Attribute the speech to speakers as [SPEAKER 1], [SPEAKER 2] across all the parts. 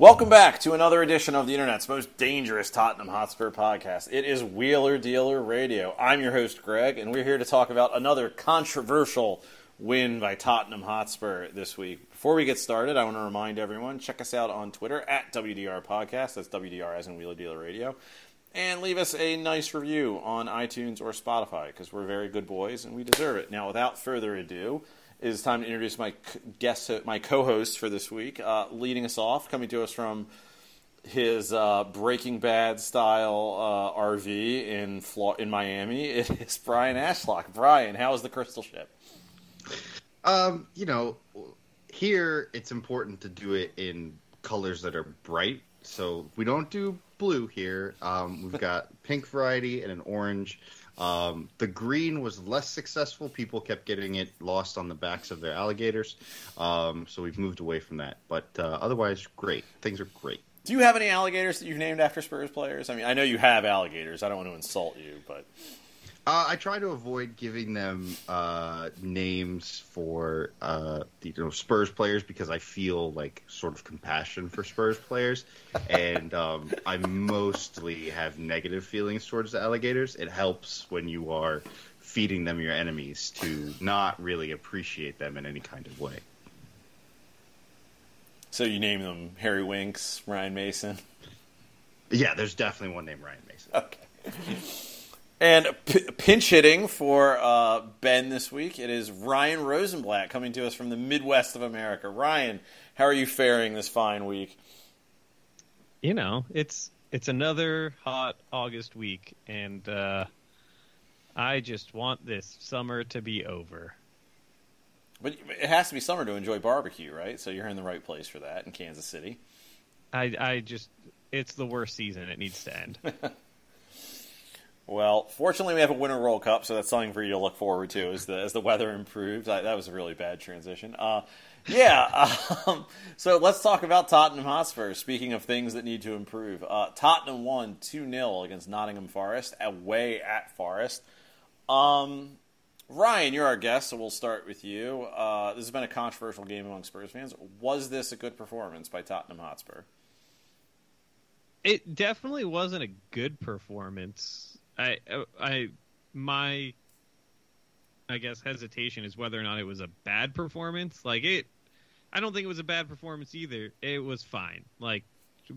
[SPEAKER 1] Welcome back to another edition of the internet's most dangerous Tottenham Hotspur podcast. It is Wheeler Dealer Radio. I'm your host, Greg, and we're here to talk about another controversial win by Tottenham Hotspur this week. Before we get started, I want to remind everyone check us out on Twitter at WDR Podcast. That's WDR as in Wheeler Dealer Radio. And leave us a nice review on iTunes or Spotify because we're very good boys and we deserve it. Now, without further ado, it is time to introduce my guest, my co-host for this week. Uh, leading us off, coming to us from his uh, Breaking Bad style uh, RV in Flo- in Miami, it is Brian Ashlock. Brian, how is the crystal ship?
[SPEAKER 2] Um, you know, here it's important to do it in colors that are bright. So we don't do blue here. Um, we've got pink variety and an orange. Um, the green was less successful. People kept getting it lost on the backs of their alligators. Um, so we've moved away from that. But uh, otherwise, great. Things are great.
[SPEAKER 1] Do you have any alligators that you've named after Spurs players? I mean, I know you have alligators. I don't want to insult you, but
[SPEAKER 2] Uh, I try to avoid giving them uh, names for uh, you know Spurs players because I feel like sort of compassion for Spurs players, and um, I mostly have negative feelings towards the alligators. It helps when you are feeding them your enemies to not really appreciate them in any kind of way.
[SPEAKER 1] so you name them Harry Winks, Ryan Mason.
[SPEAKER 2] Yeah, there's definitely one named Ryan Mason.
[SPEAKER 1] Okay. And p- pinch hitting for uh, Ben this week, it is Ryan Rosenblatt coming to us from the Midwest of America. Ryan, how are you faring this fine week?
[SPEAKER 3] you know, it's it's another hot August week, and uh, I just want this summer to be over.
[SPEAKER 1] But it has to be summer to enjoy barbecue, right? So you're in the right place for that in Kansas City.
[SPEAKER 3] I I just it's the worst season. It needs to end.
[SPEAKER 1] Well, fortunately, we have a Winter World Cup, so that's something for you to look forward to as the as the weather improves. I, that was a really bad transition. Uh, yeah, um, so let's talk about Tottenham Hotspur. Speaking of things that need to improve, uh, Tottenham won two 0 against Nottingham Forest away at Forest. Um, Ryan, you're our guest, so we'll start with you. Uh, this has been a controversial game among Spurs fans. Was this a good performance by Tottenham Hotspur?
[SPEAKER 3] it definitely wasn't a good performance. I I my I guess hesitation is whether or not it was a bad performance. Like it I don't think it was a bad performance either. It was fine. Like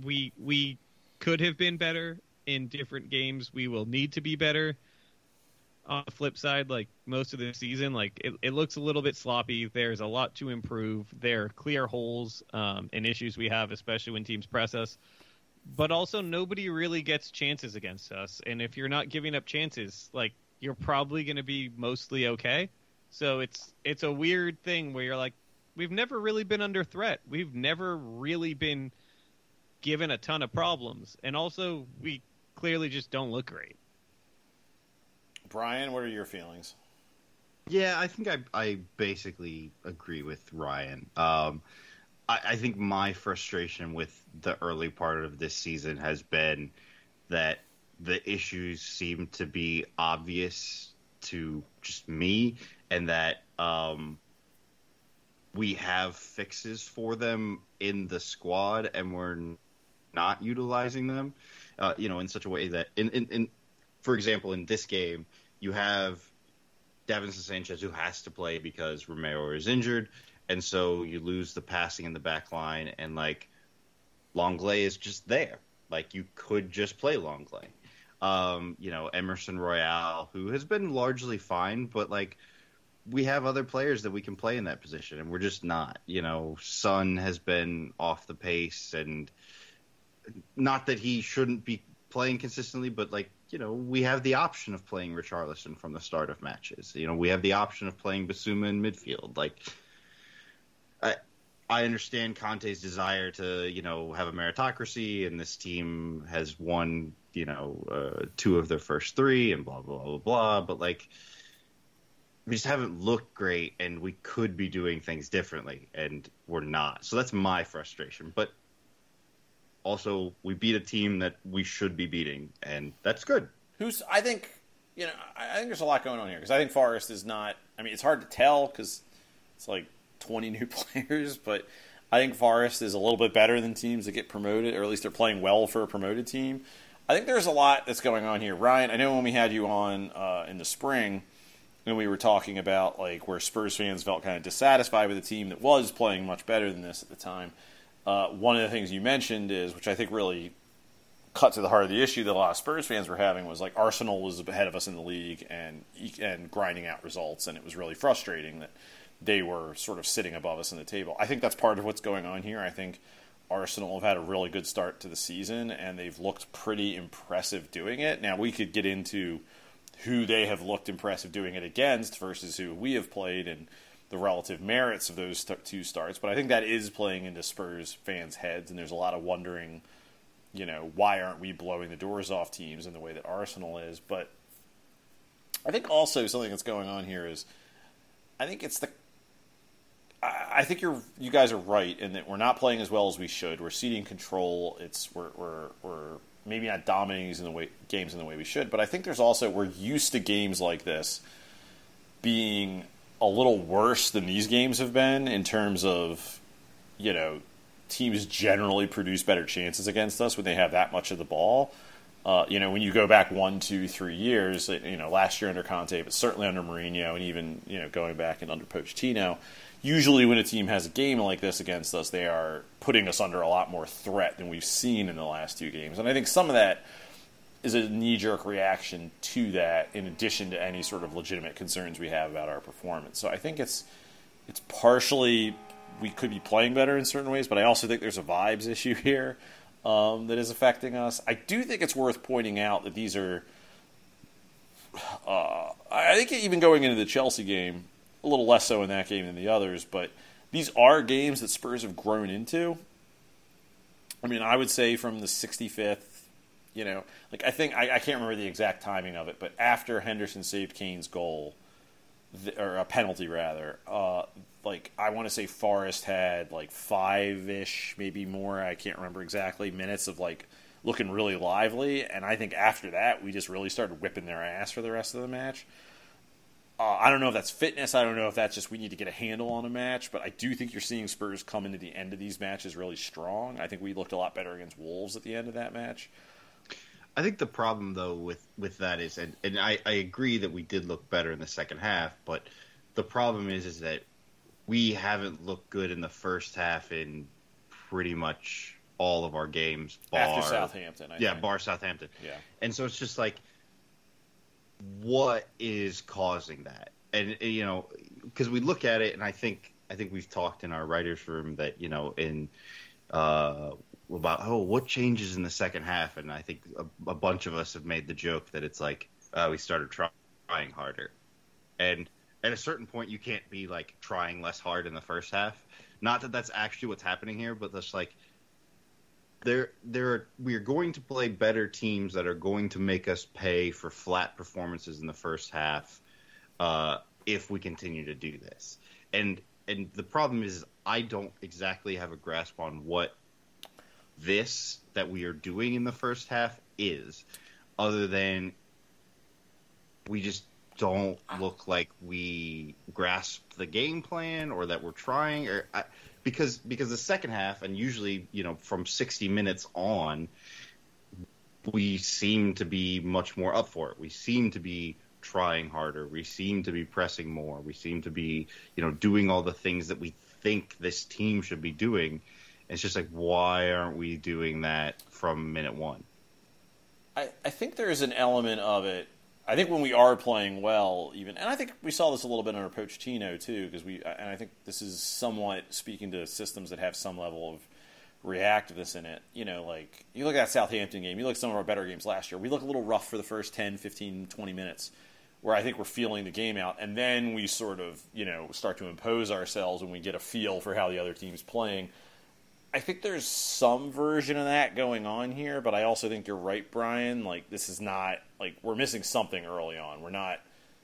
[SPEAKER 3] we we could have been better in different games. We will need to be better. On the flip side, like most of the season, like it, it looks a little bit sloppy. There's a lot to improve. There are clear holes um, and issues we have, especially when teams press us but also nobody really gets chances against us. And if you're not giving up chances, like you're probably going to be mostly okay. So it's it's a weird thing where you're like, we've never really been under threat. We've never really been given a ton of problems, and also we clearly just don't look great.
[SPEAKER 1] Brian, what are your feelings?
[SPEAKER 2] Yeah, I think I I basically agree with Ryan. Um, I, I think my frustration with the early part of this season has been that the issues seem to be obvious to just me, and that um, we have fixes for them in the squad, and we're not utilizing them. Uh, you know, in such a way that, in, in, in for example, in this game, you have Davinson Sanchez who has to play because Romero is injured, and so you lose the passing in the back line, and like Lenglet is just there. Like you could just play Lenglet. Um, you know, Emerson Royal, who has been largely fine, but like we have other players that we can play in that position, and we're just not. You know, Son has been off the pace, and not that he shouldn't be playing consistently, but like you know we have the option of playing Richarlison from the start of matches. You know we have the option of playing Bissouma in midfield. Like I understand Conte's desire to you know have a meritocracy, and this team has won you know uh, two of their first three, and blah blah blah blah. But like we just haven't looked great, and we could be doing things differently, and we're not. So that's my frustration. But also, we beat a team that we should be beating, and that's good.
[SPEAKER 1] Who's I think you know I think there's a lot going on here because I think Forest is not. I mean, it's hard to tell because it's like 20 new players, but I think Forest is a little bit better than teams that get promoted, or at least they're playing well for a promoted team. I think there's a lot that's going on here, Ryan. I know when we had you on uh, in the spring, and we were talking about like where Spurs fans felt kind of dissatisfied with a team that was playing much better than this at the time. Uh, one of the things you mentioned is, which I think really cut to the heart of the issue that a lot of Spurs fans were having was like Arsenal was ahead of us in the league and and grinding out results, and it was really frustrating that they were sort of sitting above us in the table. I think that's part of what's going on here. I think Arsenal have had a really good start to the season, and they've looked pretty impressive doing it. Now we could get into who they have looked impressive doing it against versus who we have played and the relative merits of those two starts. But I think that is playing into Spurs fans' heads, and there's a lot of wondering, you know, why aren't we blowing the doors off teams in the way that Arsenal is? But I think also something that's going on here is, I think it's the. I think you're you guys are right in that we're not playing as well as we should. We're ceding control. It's we're we're, we're maybe not dominating in the way games in the way we should, but I think there's also we're used to games like this being a little worse than these games have been in terms of you know teams generally produce better chances against us when they have that much of the ball. Uh, you know, when you go back one, two, three years, you know, last year under Conte, but certainly under Mourinho, and even you know going back and under Pochettino, usually when a team has a game like this against us, they are putting us under a lot more threat than we've seen in the last two games. And I think some of that is a knee jerk reaction to that, in addition to any sort of legitimate concerns we have about our performance. So I think it's it's partially we could be playing better in certain ways, but I also think there's a vibes issue here um, that is affecting us. I do think it's worth pointing out that these are. Uh, I think even going into the Chelsea game, a little less so in that game than the others, but these are games that Spurs have grown into. I mean, I would say from the 65th, you know, like I think I, I can't remember the exact timing of it, but after Henderson saved Kane's goal, or a penalty rather, uh, like I want to say Forest had like five ish, maybe more. I can't remember exactly minutes of like looking really lively, and I think after that we just really started whipping their ass for the rest of the match. Uh, I don't know if that's fitness. I don't know if that's just we need to get a handle on a match, but I do think you're seeing Spurs come into the end of these matches really strong. I think we looked a lot better against Wolves at the end of that match.
[SPEAKER 2] I think the problem though with with that is, and, and I, I agree that we did look better in the second half, but the problem is is that we haven't looked good in the first half in pretty much all of our games. Bar,
[SPEAKER 1] After Southampton, I
[SPEAKER 2] yeah,
[SPEAKER 1] think.
[SPEAKER 2] bar Southampton.
[SPEAKER 1] Yeah.
[SPEAKER 2] and so it's just like, what is causing that? And you know, because we look at it, and I think I think we've talked in our writers' room that you know in uh, about oh what changes in the second half, and I think a, a bunch of us have made the joke that it's like uh, we started try- trying harder, and at a certain point you can't be like trying less hard in the first half. Not that that's actually what's happening here, but that's like there there are we are going to play better teams that are going to make us pay for flat performances in the first half uh, if we continue to do this. And and the problem is I don't exactly have a grasp on what this that we are doing in the first half is, other than we just don't look like we grasped the game plan or that we're trying or I, because because the second half and usually you know from 60 minutes on we seem to be much more up for it. We seem to be trying harder. We seem to be pressing more. We seem to be you know doing all the things that we think this team should be doing. It's just like why aren't we doing that from minute one?
[SPEAKER 1] I, I think there is an element of it. I think when we are playing well, even, and I think we saw this a little bit under Pochettino too, because we, and I think this is somewhat speaking to systems that have some level of reactiveness in it. You know, like you look at that Southampton game, you look at some of our better games last year. We look a little rough for the first 10, 15, 20 minutes where I think we're feeling the game out, and then we sort of, you know, start to impose ourselves when we get a feel for how the other team's playing. I think there's some version of that going on here, but I also think you're right, Brian. Like this is not like we're missing something early on. We're not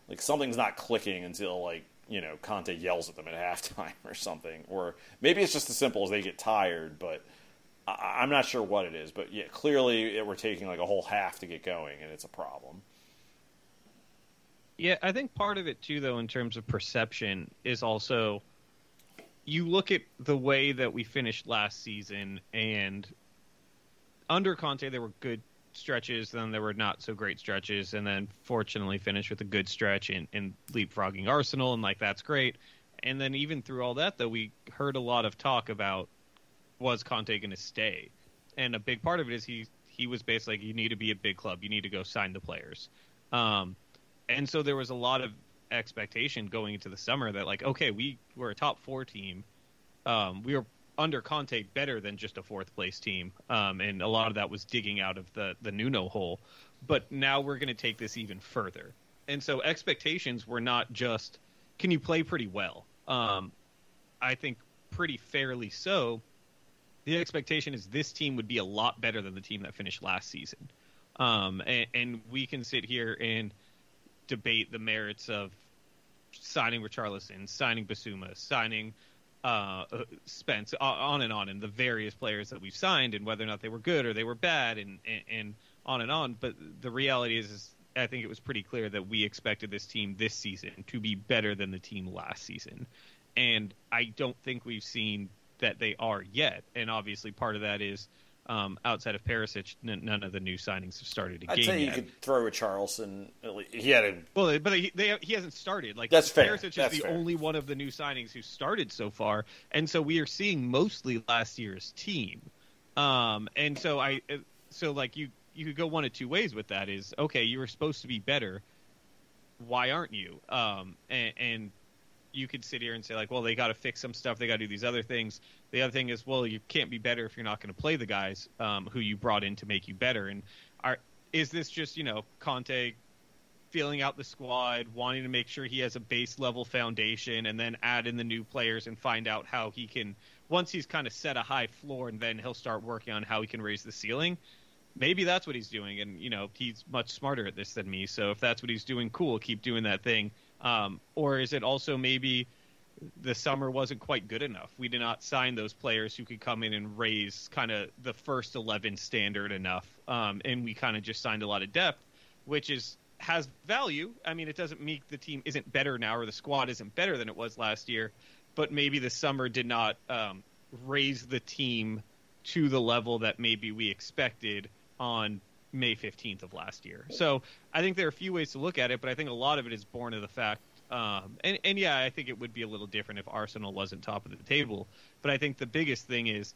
[SPEAKER 1] like something's not clicking until like you know Conte yells at them at halftime or something, or maybe it's just as simple as they get tired. But I- I'm not sure what it is. But yeah, clearly it, we're taking like a whole half to get going, and it's a problem.
[SPEAKER 3] Yeah, I think part of it too, though, in terms of perception, is also you look at the way that we finished last season, and under Conte there were good stretches, then there were not so great stretches, and then fortunately finished with a good stretch in, in leapfrogging Arsenal, and like that's great. And then even through all that, though, we heard a lot of talk about was Conte going to stay, and a big part of it is he he was basically like you need to be a big club, you need to go sign the players. Um, and so there was a lot of expectation going into the summer that like okay we were a top four team. Um, we were under Conte better than just a fourth place team. Um, and a lot of that was digging out of the the Nuno hole. But now we're going to take this even further. And so expectations were not just can you play pretty well? Um, I think pretty fairly so the expectation is this team would be a lot better than the team that finished last season. Um, and, and we can sit here and debate the merits of signing Richarlison, signing Bissouma, signing uh, uh, Spence, on and on, and the various players that we've signed, and whether or not they were good or they were bad, and, and, and on and on. But the reality is, is, I think it was pretty clear that we expected this team this season to be better than the team last season, and I don't think we've seen that they are yet. And obviously, part of that is um, outside of Perisic, n- none of the new signings have started a
[SPEAKER 1] I'd
[SPEAKER 3] game
[SPEAKER 1] say you
[SPEAKER 3] yet.
[SPEAKER 1] could throw a Charleston. He had a
[SPEAKER 3] Well, but he, they, he hasn't started. Like
[SPEAKER 1] That's fair.
[SPEAKER 3] Perisic is the
[SPEAKER 1] fair.
[SPEAKER 3] only one of the new signings who started so far, and so we are seeing mostly last year's team. Um, and so I, uh, so like you, you could go one of two ways with that. Is okay, you were supposed to be better. Why aren't you? Um, and, and you could sit here and say like, well, they got to fix some stuff. They got to do these other things. The other thing is, well, you can't be better if you're not going to play the guys um, who you brought in to make you better. And are is this just you know Conte feeling out the squad, wanting to make sure he has a base level foundation, and then add in the new players and find out how he can once he's kind of set a high floor, and then he'll start working on how he can raise the ceiling. Maybe that's what he's doing, and you know he's much smarter at this than me. So if that's what he's doing, cool, keep doing that thing. Um, or is it also maybe the summer wasn't quite good enough? We did not sign those players who could come in and raise kind of the first eleven standard enough, um, and we kind of just signed a lot of depth, which is has value. I mean, it doesn't mean the team isn't better now or the squad isn't better than it was last year, but maybe the summer did not um, raise the team to the level that maybe we expected on May 15th of last year. So I think there are a few ways to look at it, but I think a lot of it is born of the fact. Um, and, and yeah, I think it would be a little different if Arsenal wasn't top of the table. But I think the biggest thing is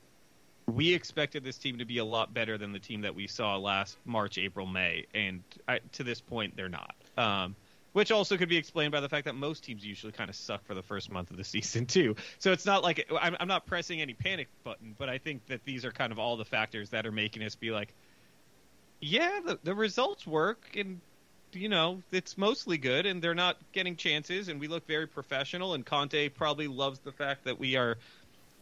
[SPEAKER 3] we expected this team to be a lot better than the team that we saw last March, April, May, and I, to this point, they're not. Um, which also could be explained by the fact that most teams usually kind of suck for the first month of the season too. So it's not like I'm, I'm not pressing any panic button, but I think that these are kind of all the factors that are making us be like, yeah, the, the results work, and you know it's mostly good, and they're not getting chances, and we look very professional, and Conte probably loves the fact that we are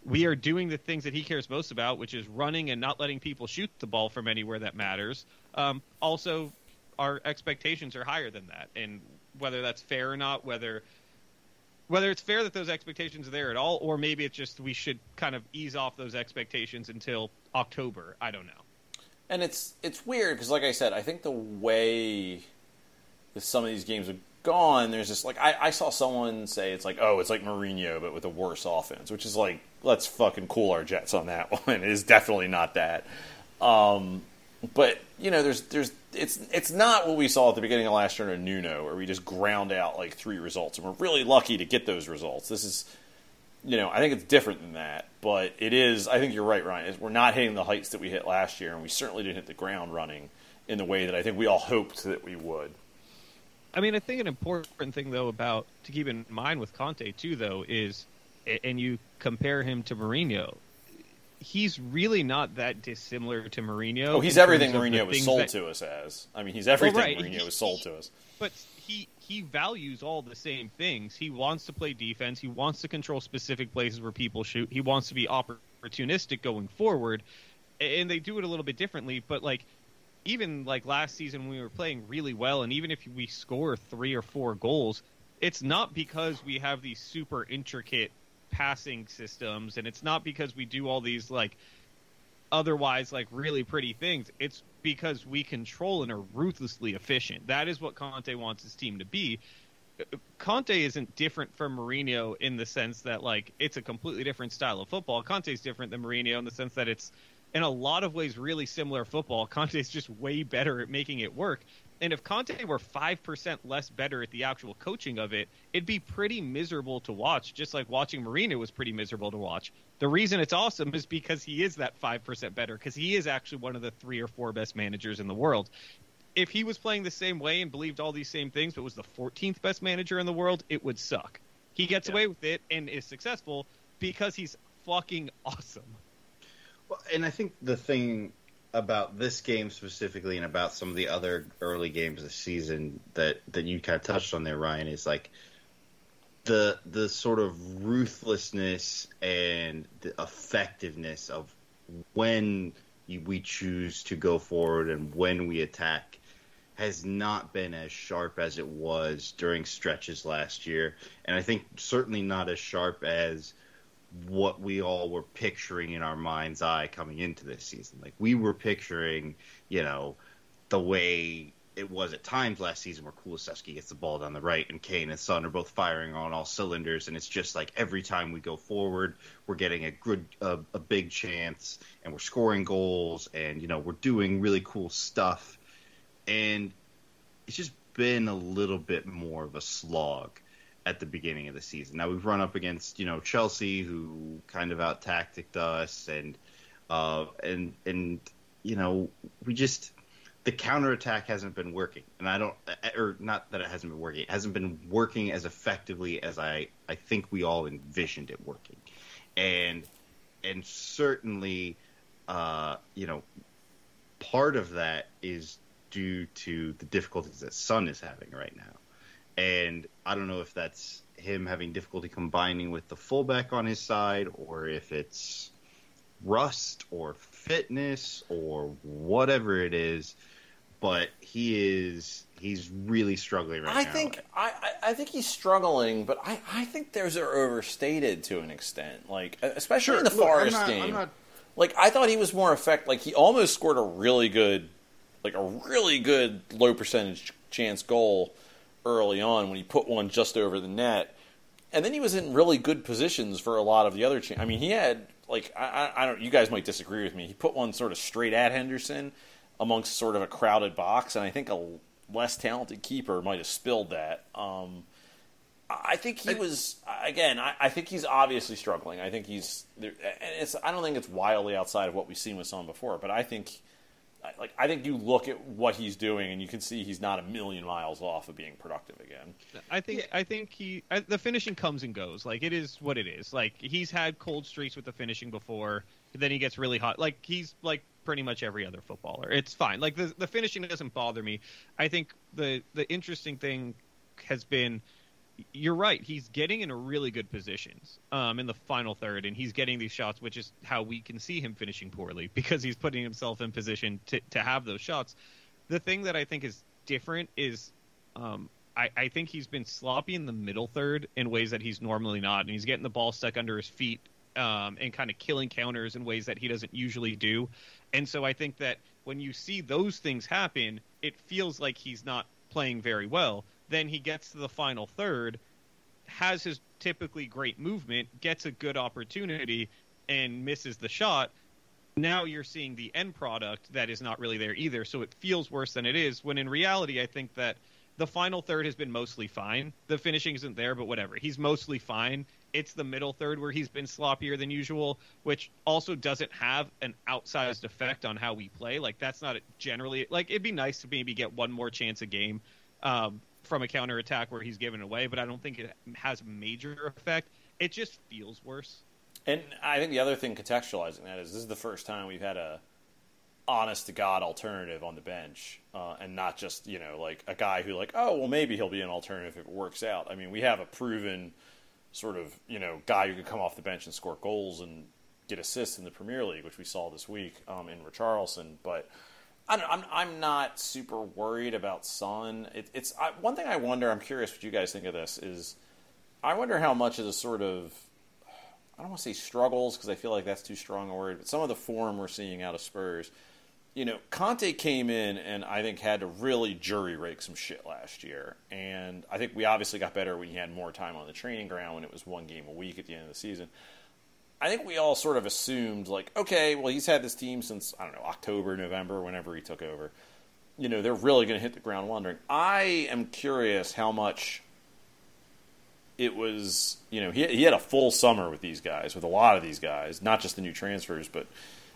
[SPEAKER 3] we are doing the things that he cares most about, which is running and not letting people shoot the ball from anywhere that matters. Um, also, our expectations are higher than that, and whether that's fair or not, whether whether it's fair that those expectations are there at all, or maybe it's just we should kind of ease off those expectations until October. I don't know.
[SPEAKER 1] And it's it's weird because, like I said, I think the way that some of these games have gone, there's just like I, I saw someone say it's like, oh, it's like Mourinho but with a worse offense, which is like let's fucking cool our jets on that one. It is definitely not that. Um, but you know, there's there's it's it's not what we saw at the beginning of last year in Nuno, where we just ground out like three results, and we're really lucky to get those results. This is you know, I think it's different than that, but it is. I think you're right, Ryan. Is we're not hitting the heights that we hit last year, and we certainly didn't hit the ground running in the way that I think we all hoped that we would.
[SPEAKER 3] I mean, I think an important thing though about to keep in mind with Conte too, though, is and you compare him to Mourinho. he's really not that dissimilar to Mourinho.
[SPEAKER 1] Oh, he's everything Mourinho was sold
[SPEAKER 3] that-
[SPEAKER 1] to us as. I mean, he's everything
[SPEAKER 3] right.
[SPEAKER 1] Mourinho
[SPEAKER 3] He-
[SPEAKER 1] was sold to us.
[SPEAKER 3] but he he values all the same things. He wants to play defense. He wants to control specific places where people shoot. He wants to be opportunistic going forward, and they do it a little bit differently. But like even like last season, when we were playing really well, and even if we score three or four goals, it's not because we have these super intricate passing systems, and it's not because we do all these like otherwise like really pretty things. It's because we control and are ruthlessly efficient. That is what Conte wants his team to be. Conte isn't different from Mourinho in the sense that like it's a completely different style of football. Conte is different than Mourinho in the sense that it's in a lot of ways really similar football. Conte is just way better at making it work. And if Conte were five percent less better at the actual coaching of it, it'd be pretty miserable to watch. Just like watching Mourinho was pretty miserable to watch. The reason it's awesome is because he is that five percent better. Because he is actually one of the three or four best managers in the world. If he was playing the same way and believed all these same things, but was the 14th best manager in the world, it would suck. He gets away with it and is successful because he's fucking awesome.
[SPEAKER 2] Well, and I think the thing about this game specifically and about some of the other early games this season that that you kind of touched on there, Ryan, is like the the sort of ruthlessness and the effectiveness of when we choose to go forward and when we attack has not been as sharp as it was during stretches last year, and I think certainly not as sharp as what we all were picturing in our mind's eye coming into this season. Like we were picturing, you know, the way it was at times last season where Kulusevski gets the ball down the right and Kane and Son are both firing on all cylinders. And it's just like every time we go forward we're getting a good a, a big chance and we're scoring goals and you know we're doing really cool stuff. And it's just been a little bit more of a slog at the beginning of the season. Now we've run up against you know Chelsea, who kind of out tacticked us, and uh, and and you know we just the counterattack hasn't been working, and I don't or not that it hasn't been working, it hasn't been working as effectively as I I think we all envisioned it working, and and certainly uh, you know part of that is due to the difficulties that Son is having right now and I don't know if that's him having difficulty combining with the fullback on his side, or if it's rust or fitness or whatever it is. But he is he's really struggling right
[SPEAKER 1] I
[SPEAKER 2] now.
[SPEAKER 1] think I, I I think he's struggling, but I, I think those are overstated to an extent. Like especially in the
[SPEAKER 2] Look, I'm
[SPEAKER 1] Forest
[SPEAKER 2] not- I'm
[SPEAKER 1] game.
[SPEAKER 2] not-
[SPEAKER 1] Like I thought he was more effective. Like he almost scored a really good, like a really good low percentage chance goal early on when he put one just over the net, and then he was in really good positions for a lot of the other. Ch- I mean, he had like I, I don't. You guys might disagree with me. He put one sort of straight at Henderson amongst sort of a crowded box, and I think a less talented keeper might have spilled that. Um, I think he was again. I, I think he's obviously struggling. I think he's. there- And it's. I don't think it's wildly outside of what we've seen with Son before, but I think, like, I think you look at what he's doing and you can see he's not a million miles off of being productive again.
[SPEAKER 3] I think I think he I, the finishing comes and goes. Like it is what it is. Like he's had cold streaks with the finishing before. Then he gets really hot. Like he's like pretty much every other footballer. It's fine. Like the the finishing doesn't bother me. I think the the interesting thing has been you're right. He's getting in really good positions um, in the final third, and he's getting these shots, which is how we can see him finishing poorly because he's putting himself in position to, to have those shots. The thing that I think is different is um, I, I think he's been sloppy in the middle third in ways that he's normally not, and he's getting the ball stuck under his feet um, and kind of killing counters in ways that he doesn't usually do. And so I think that when you see those things happen, it feels like he's not playing very well. Then he gets to the final third, has his typically great movement, gets a good opportunity, and misses the shot. Now you're seeing the end product that is not really there either. So it feels worse than it is. When in reality, I think that the final third has been mostly fine. The finishing isn't there, but whatever. He's mostly fine. It's the middle third where he's been sloppier than usual, which also doesn't have an outsized effect on how we play. Like that's not generally like it'd be nice to maybe get one more chance a game um, from a counter attack where he's given away, but I don't think it has major effect. It just feels worse.
[SPEAKER 1] And I think the other thing contextualizing that is this is the first time we've had a honest to god alternative on the bench, uh, and not just you know like a guy who like oh well maybe he'll be an alternative if it works out. I mean we have a proven sort of you know guy who can come off the bench and score goals and get assists in the Premier League, which we saw this week um, in Richarlison. But I don't, I'm I'm not super worried about Son. It, it's I, one thing I wonder. I'm curious what you guys think of this. Is I wonder how much of the sort of I don't want to say struggles because I feel like that's too strong a word, but some of the form we're seeing out of Spurs. You know, Conte came in and I think had to really jury rig some shit last year. And I think we obviously got better when he had more time on the training ground when it was one game a week at the end of the season. I think we all sort of assumed, like, okay, well, he's had this team since, I don't know, October, November, whenever he took over. You know, they're really going to hit the ground wondering. I am curious how much it was, you know, he, he had a full summer with these guys, with a lot of these guys, not just the new transfers, but,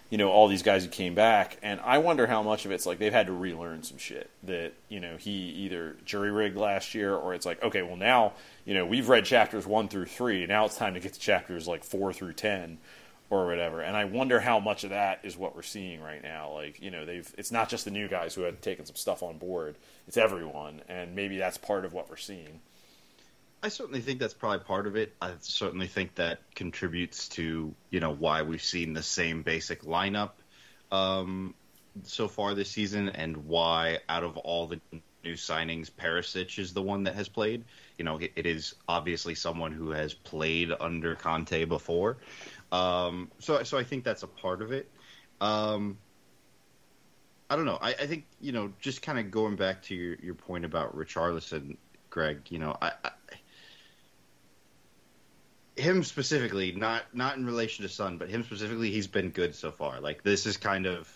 [SPEAKER 1] you know, all these guys who came back. And I wonder how much of it's like they've had to relearn some shit that, you know, he either jury rigged last year or it's like, okay, well, now, you know, we've read chapters one through three. Now it's time to get to chapters like four through 10 or whatever. And I wonder how much of that is what we're seeing right now. Like, you know, they've, it's not just the new guys who had taken some stuff on board, it's everyone. And maybe that's part of what we're seeing.
[SPEAKER 2] I certainly think that's probably part of it. I certainly think that contributes to you know why we've seen the same basic lineup um, so far this season, and why out of all the new signings, Perisic is the one that has played. You know, it, it is obviously someone who has played under Conte before. Um, so, so I think that's a part of it. Um, I don't know. I, I think you know, just kind of going back to your, your point about Richarlison, Greg. You know, I, I him specifically, not not in relation to Son, but him specifically, he's been good so far. Like this is kind of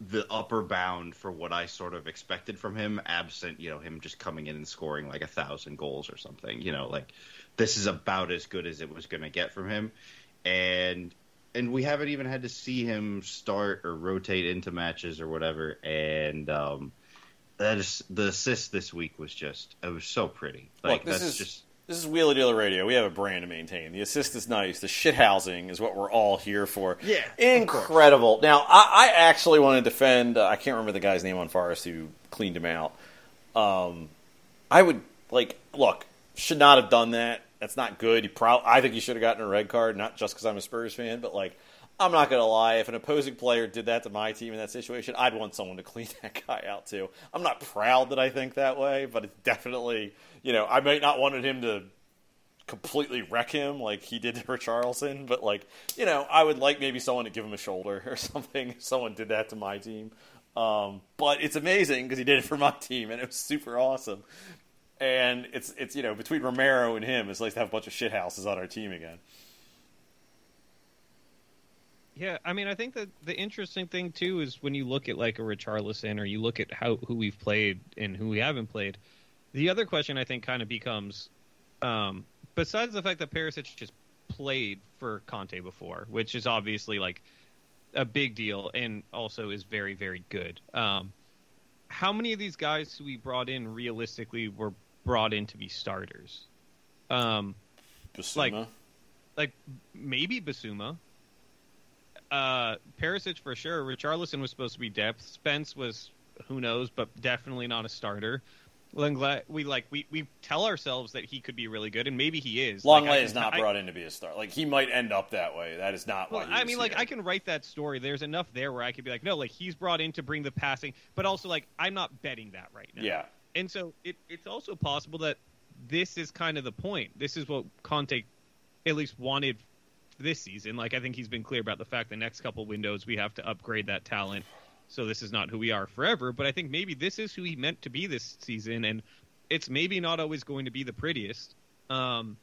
[SPEAKER 2] the upper bound for what I sort of expected from him, absent you know him just coming in and scoring like a thousand goals or something. You know, like this is about as good as it was going to get from him, and and we haven't even had to see him start or rotate into matches or whatever. And um, that is the assist this week was just it was so pretty. Like
[SPEAKER 1] Look, this
[SPEAKER 2] that's
[SPEAKER 1] is-
[SPEAKER 2] just
[SPEAKER 1] This is Wheeler Dealer Radio. We have a brand to maintain. The assist is nice. The shit housing is what we're all here for.
[SPEAKER 2] Yeah,
[SPEAKER 1] incredible. Now, I, I actually want to defend. Uh, I can't remember the guy's name on Forest who cleaned him out. Um, I would like look. Should not have done that. That's not good. He prob- I think he should have gotten a red card, not just because I'm a Spurs fan, but like. I'm not gonna lie. If an opposing player did that to my team in that situation, I'd want someone to clean that guy out too. I'm not proud that I think that way, but it's definitely, you know, I might not wanted him to completely wreck him like he did to Richarlison, but like, you know, I would like maybe someone to give him a shoulder or something if someone did that to my team. Um, but it's amazing because he did it for my team and it was super awesome. And it's it's you know between Romero and him, it's nice to have a bunch of shit houses on our team again.
[SPEAKER 3] Yeah, I mean, I think that the interesting thing too is when you look at like a Richarlison or you look at how who we've played and who we haven't played. The other question I think kind of becomes, um, besides the fact that Perisic just played for Conte before, which is obviously like a big deal and also is very very good. Um, how many of these guys who we brought in realistically were brought in to be starters? Um,
[SPEAKER 1] Bissouma.
[SPEAKER 3] Like- like maybe Bissouma. Uh, Perisic for sure. Richarlison was supposed to be depth. Spence was who knows, but definitely not a starter. Lenglet, we like we, we tell ourselves that he could be really good, and maybe he is.
[SPEAKER 1] Lenglet
[SPEAKER 3] Like,
[SPEAKER 1] is not
[SPEAKER 3] I-
[SPEAKER 1] brought in to be a star. Like he might end up that way. That is not why.
[SPEAKER 3] Well,
[SPEAKER 1] he
[SPEAKER 3] I mean, like
[SPEAKER 1] here.
[SPEAKER 3] I can write that story. There's enough there where I could be like, no, like he's brought in to bring the passing, but also like I'm not betting that right now.
[SPEAKER 1] Yeah.
[SPEAKER 3] And so it, it's also possible that this is kind of the point. This is what Conte at least wanted this season. Like I think he's been clear about the fact the next couple windows we have to upgrade that talent. So this is not who we are forever, but I think maybe this is who he meant to be this season and it's maybe not always going to be the prettiest. Um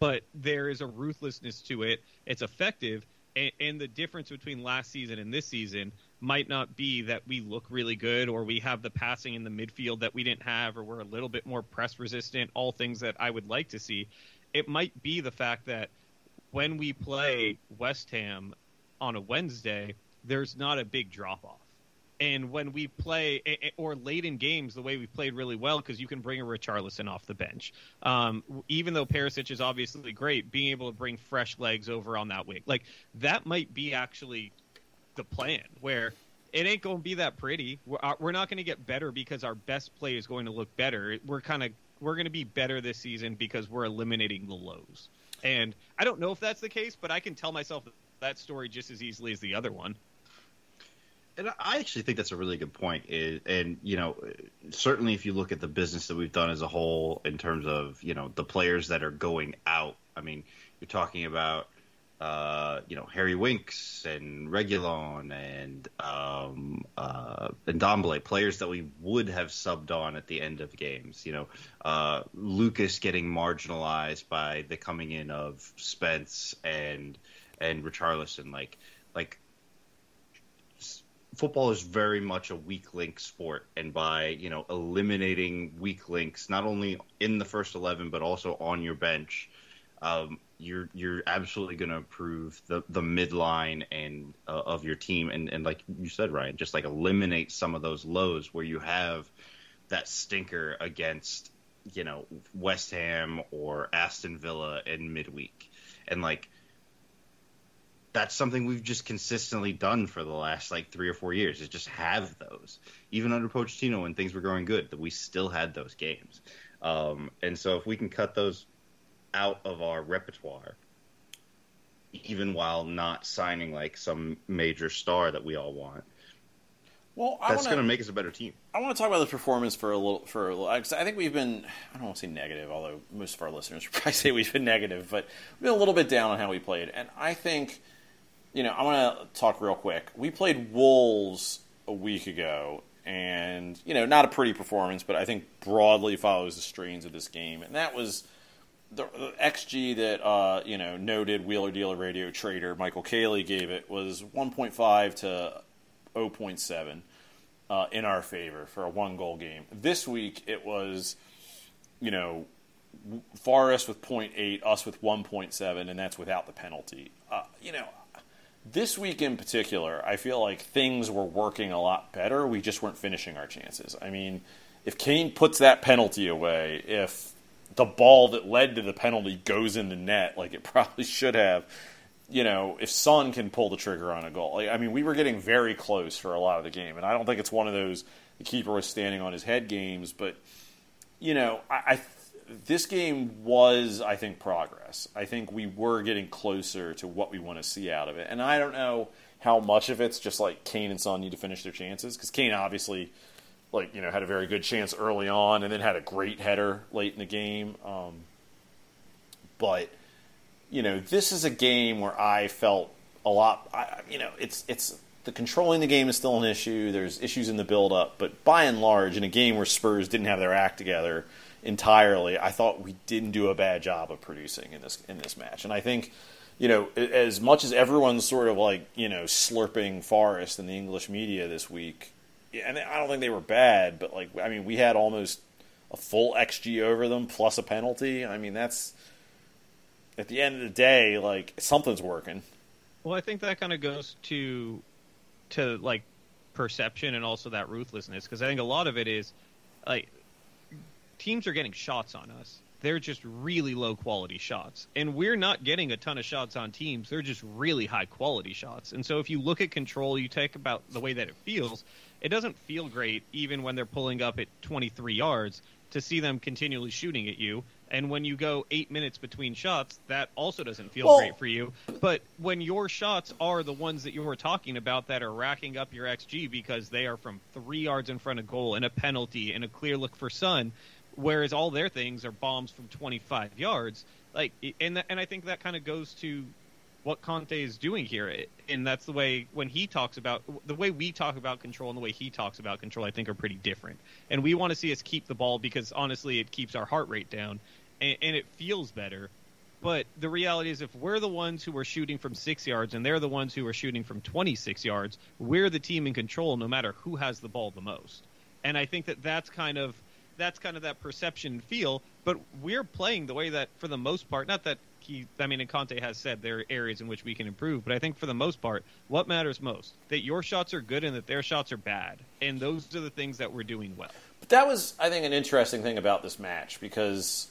[SPEAKER 3] but there is a ruthlessness to it. It's effective and, and the difference between last season and this season might not be that we look really good or we have the passing in the midfield that we didn't have or we're a little bit more press resistant, all things that I would like to see. It might be the fact that when we play West Ham on a Wednesday, there's not a big drop off. And when we play, or late in games, the way we played really well, because you can bring a Richarlison off the bench. Um, even though Perisic is obviously great, being able to bring fresh legs over on that wing, like that might be actually the plan. Where it ain't going to be that pretty. We're, uh, we're not going to get better because our best play is going to look better. We're kind of we're going to be better this season because we're eliminating the lows. And I don't know if that's the case, but I can tell myself that story just as easily as the other one.
[SPEAKER 2] And I actually think that's a really good point. And you know, certainly if you look at the business that we've done as a whole in terms of you know the players that are going out. I mean, you're talking about uh, you know Harry Winks and Reguilón and um, uh, and Ndombele, players that we would have subbed on at the end of games. You know, uh, Lucas getting marginalized by the coming in of Spence and and Richarlison. Like like football is very much a weak link sport, and by you know eliminating weak links, not only in the first eleven but also on your bench. Um, you're you're absolutely going to improve the the midline and uh, of your team. And and like you said Ryan just like eliminate some of those lows where you have that stinker against you know West Ham or Aston Villa in midweek. And like that's something we've just consistently done for the last like three or four years is just have those. Even under Pochettino when things were going good that we still had those games. Um, and so if we can cut those out of our repertoire, even while not signing like some major star that we all want.
[SPEAKER 1] Well,
[SPEAKER 2] I that's going to make us a better team.
[SPEAKER 1] I want to talk about the performance for a little. For a little, I think we've been. I don't want to say negative, although most of our listeners would probably say we've been negative, but we've been a little bit down on how we played. And I think, you know, I want to talk real quick. We played Wolves a week ago, and you know, not a pretty performance, but I think broadly follows the strains of this game, and that was the, the XG that uh, you know noted Wheeler Dealer Radio trader Michael Caley gave it was 1.5 to 0.7 uh, in our favor for a one goal game. This week it was, you know, Forest with 0.8, us with 1.7, and that's without the penalty. Uh, you know, this week in particular, I feel like things were working a lot better. We just weren't finishing our chances. I mean, if Kane puts that penalty away, if the ball that led to the penalty goes in the net like it probably should have. You know, if Son can pull the trigger on a goal, like, I mean, we were getting very close for a lot of the game, and I don't think it's one of those the keeper was standing on his head games. But you know, I, I this game was, I think, progress. I think we were getting closer to what we want to see out of it, and I don't know how much of it's just like Kane and Son need to finish their chances because Kane obviously like you know had a very good chance early on, and then had a great header late in the game. Um, but you know, this is a game where I felt a lot. I, you know, it's it's the controlling the game is still an issue. There's issues in the build up, but by and large, in a game where Spurs didn't have their act together entirely, I thought we didn't do a bad job of producing in this in this match. And I think, you know, as much as everyone's sort of like you know slurping Forest in the English media this week, and I don't think they were bad, but like I mean, we had almost a full xG over them plus a penalty. I mean, that's at the end of the day, like something's working.
[SPEAKER 3] Well, I think that kind of goes to to like perception and also that ruthlessness because I think a lot of it is like teams are getting shots on us. They're just really low quality shots. And we're not getting a ton of shots on teams. They're just really high quality shots. And so if you look at control, you take about the way that it feels, it doesn't feel great even when they're pulling up at 23 yards to see them continually shooting at you. And when you go eight minutes between shots, that also doesn't feel well, great for you. But when your shots are the ones that you were talking about that are racking up your XG because they are from three yards in front of goal and a penalty and a clear look for Son, whereas all their things are bombs from 25 yards, like and and I think that kind of goes to what Conte is doing here. And that's the way when he talks about the way we talk about control and the way he talks about control, I think are pretty different. And we want to see us keep the ball because honestly, it keeps our heart rate down and, and it feels better. But the reality is, if we're the ones who are shooting from six yards and they're the ones who are shooting from 26 yards, we're the team in control no matter who has the ball the most. And I think that that's kind of that's kind of that perception feel. But we're playing the way that, for the most part, not that he, I mean, and Conte has said there are areas in which we can improve, but I think for the most part, what matters most that your shots are good and that their shots are bad, and those are the things that we're doing well.
[SPEAKER 1] But that was, I think, an interesting thing about this match because,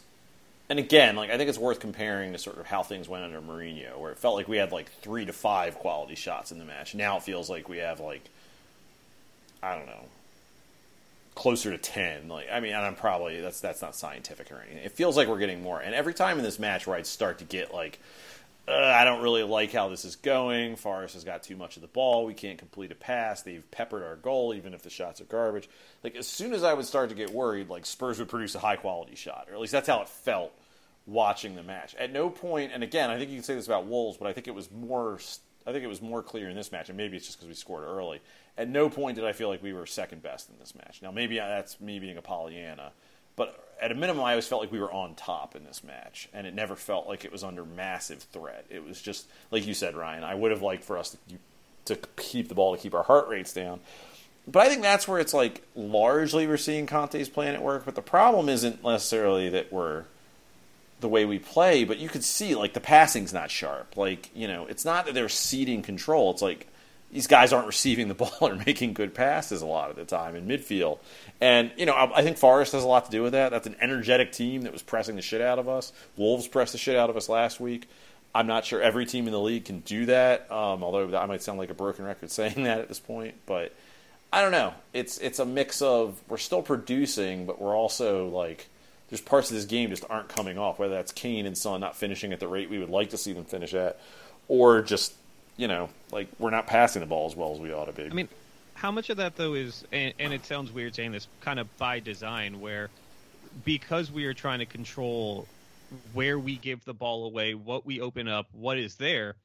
[SPEAKER 1] and again, like I think it's worth comparing to sort of how things went under Mourinho, where it felt like we had like three to five quality shots in the match. Now it feels like we have like, I don't know, closer to ten. Like I mean, and I'm probably that's that's not scientific or anything. It feels like we're getting more. And every time in this match where I'd start to get like, I don't really like how this is going. Forest has got too much of the ball. We can't complete a pass. They've peppered our goal, even if the shots are garbage. Like as soon as I would start to get worried, like Spurs would produce a high quality shot, or at least that's how it felt watching the match. At no point, and again, I think you can say this about Wolves, but I think it was more. I think it was more clear in this match, and maybe it's just because we scored early. At no point did I feel like we were second best in this match. Now, maybe that's me being a Pollyanna, but at a minimum, I always felt like we were on top in this match, and it never felt like it was under massive threat. It was just like you said, Ryan. I would have liked for us to, to keep the ball to keep our heart rates down. But I think that's where it's like largely we're seeing Conte's plan at work. But the problem isn't necessarily that we're the way we play, but you could see like the passing's not sharp. Like you know, it's not that they're ceding control. It's like these guys aren't receiving the ball or making good passes a lot of the time in midfield. And you know, I, I think Forest has a lot to do with that. That's an energetic team that was pressing the shit out of us. Wolves pressed the shit out of us last week. I'm not sure every team in the league can do that. Um, although I might sound like a broken record saying that at this point, but I don't know. It's it's a mix of we're still producing, but we're also like there's parts of this game just aren't coming off. Whether that's Kane and Son not finishing at the rate we would like to see them finish at, or just you know like we're not passing the ball as well as we ought to be.
[SPEAKER 3] I mean, how much of that though is, and, and it sounds weird saying this, kind of by design, where because we are trying to control where we give the ball away, what we open up, what is there.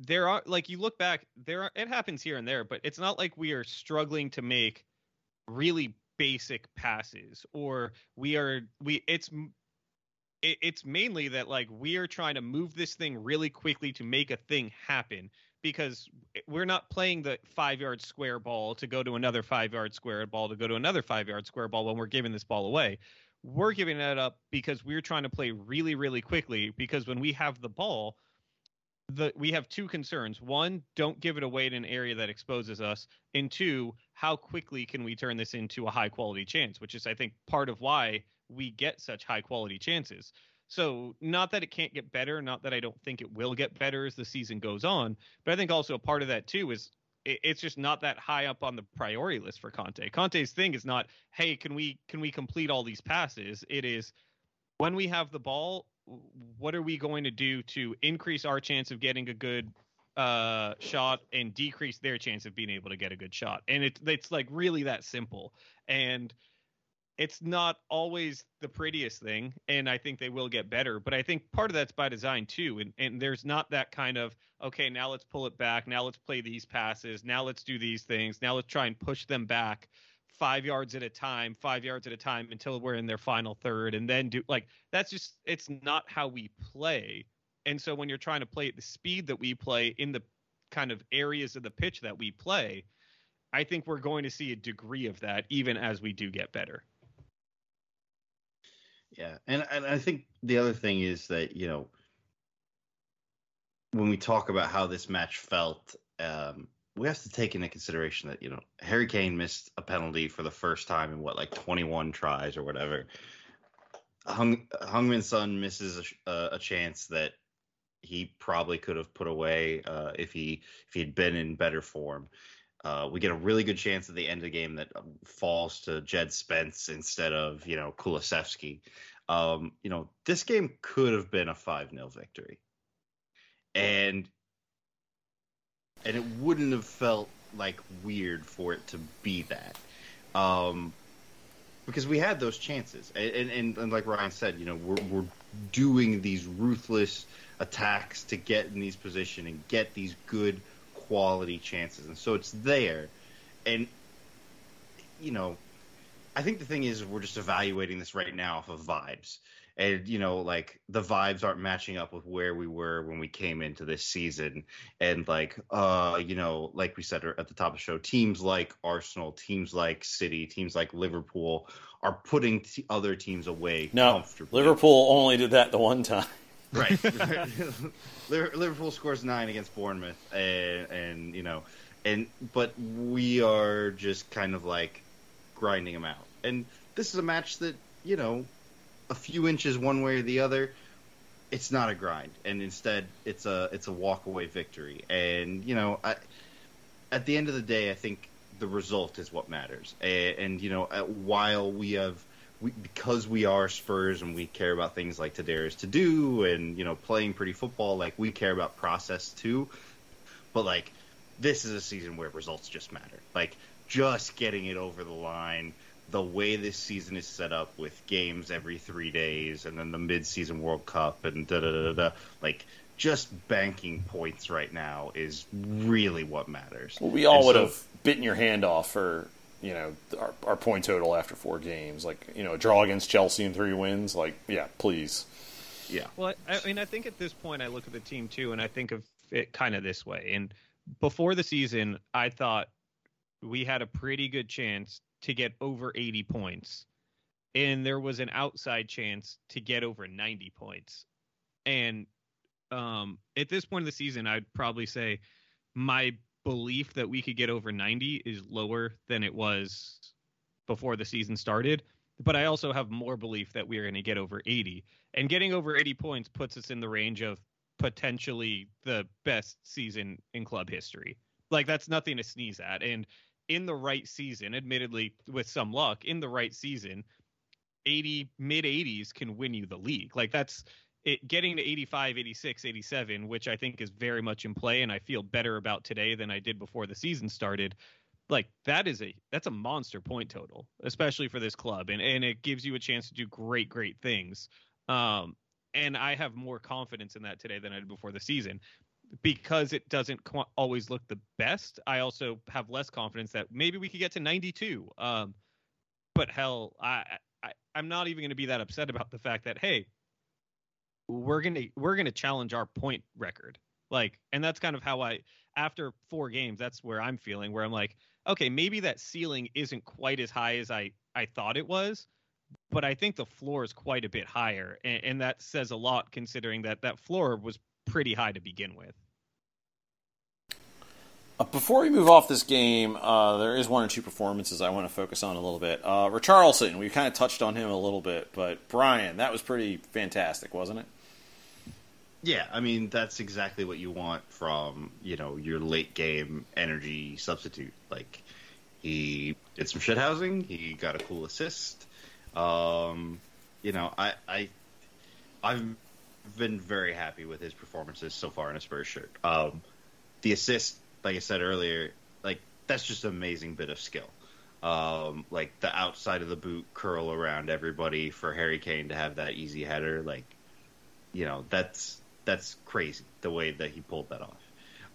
[SPEAKER 3] There are like you look back, there are it happens here and there, but it's not like we are struggling to make really basic passes or we are we it's it, it's mainly that like we are trying to move this thing really quickly to make a thing happen because we're not playing the five yard square ball to go to another five yard square ball to go to another five yard square ball when we're giving this ball away. We're giving that up because we're trying to play really, really quickly. Because when we have the ball, the we have two concerns. One, don't give it away in an area that exposes us. And two, how quickly can we turn this into a high quality chance, which is I think part of why we get such high quality chances. So, not that it can't get better, not that I don't think it will get better as the season goes on, but I think also a part of that too is it's just not that high up on the priority list for Conte. Conte's thing is not, hey, can we can we complete all these passes? It is when we have the ball, what are we going to do to increase our chance of getting a good uh, shot and decrease their chance of being able to get a good shot? And it, it's like really that simple. And it's not always the prettiest thing, and I think they will get better. But I think part of that's by design too. And and there's not that kind of okay, now let's pull it back, now let's play these passes, now let's do these things, now let's try and push them back five yards at a time, five yards at a time until we're in their final third, and then do like that's just it's not how we play. And so when you're trying to play at the speed that we play in the kind of areas of the pitch that we play, I think we're going to see a degree of that even as we do get better.
[SPEAKER 2] Yeah, and and I think the other thing is that you know when we talk about how this match felt, um, we have to take into consideration that you know Harry Kane missed a penalty for the first time in what like 21 tries or whatever. Hung Heung-min Son misses a, a, chance that he probably could have put away uh, if he if he'd been in better form. Uh, we get a really good chance at the end of the game that um, falls to Jed Spence instead of you know Kulusevski. Um, you know this game could have been a five 0 victory, and and it wouldn't have felt like weird for it to be that. Um, because we had those chances, and, and, and like Ryan said, you know, we're, we're doing these ruthless attacks to get in these positions and get these good quality chances, and so it's there. And you know, I think the thing is we're just evaluating this right now off of vibes. And you know, like the vibes aren't matching up with where we were when we came into this season. And like uh, you know, like we said at the top of the show, teams like Arsenal, teams like City, teams like Liverpool are putting t- other teams away
[SPEAKER 1] no,
[SPEAKER 2] comfortably.
[SPEAKER 1] Liverpool only did that the one time.
[SPEAKER 2] Right. Liverpool scores nine against Bournemouth, and, and you know, and but we are just kind of like grinding them out. And this is a match that you know, a few inches one way or the other, it's not a grind, and instead it's a it's a walk away victory. And you know, I, at the end of the day, I think the result is what matters. And, and you know, while we have we, because we are Spurs and we care about things like Tadarius to do and you know playing pretty football, like we care about process too. But like this is a season where results just matter. Like just getting it over the line, the way this season is set up with games every three days and then the mid-season World Cup and da da da da. Like just banking points right now is really what matters.
[SPEAKER 1] Well, we all
[SPEAKER 2] And
[SPEAKER 1] would
[SPEAKER 2] so-
[SPEAKER 1] have bitten your hand off for you know our, our point total after four games. Like you know, a draw against Chelsea and three wins. Like yeah, please.
[SPEAKER 2] yeah.
[SPEAKER 3] Well, I, I mean, I think at this point, I look at the team too, and I think of it kind of this way. And before the season, I thought we had a pretty good chance to get over 80 points, and there was an outside chance to get over 90 points. And um, at this point of the season, I'd probably say my belief that we could get over 90 is lower than it was before the season started. But I also have more belief that we are going to get over 80. And getting over 80 points puts us in the range of potentially the best season in club history. Like that's nothing to sneeze at. And in the right season, admittedly with some luck, in the right season, 80 mid 80s can win you the league. Like that's it getting to 85, 86, 87, which I think is very much in play and I feel better about today than I did before the season started. Like that is a that's a monster point total, especially for this club and and it gives you a chance to do great great things. Um and I have more confidence in that today than I did before the season because it doesn't qu- always look the best. I also have less confidence that maybe we could get to 92. Um, but hell, I, I I'm not even going to be that upset about the fact that hey, we're gonna we're gonna challenge our point record. Like, and that's kind of how I after four games, that's where I'm feeling. Where I'm like, okay, maybe that ceiling isn't quite as high as I I thought it was, but I think the floor is quite a bit higher, and, and that says a lot considering that that floor was pretty high to begin with.
[SPEAKER 1] Uh, Before we move off this game, uh, there is one or two performances I want to focus on a little bit. Uh, Richarlison, we kind of touched on him a little bit, but Brian, that was pretty fantastic, wasn't it?
[SPEAKER 2] Yeah, I mean that's exactly what you want from you know your late game energy substitute. Like he did some shit housing, he got a cool assist. Um, you know, I I I've been very happy with his performances so far in a Spurs shirt. Um, the assist, like I said earlier, like that's just an amazing bit of skill. Um, like the outside of the boot curl around everybody for Harry Kane to have that easy header, like you know that's that's crazy the way that he pulled that off.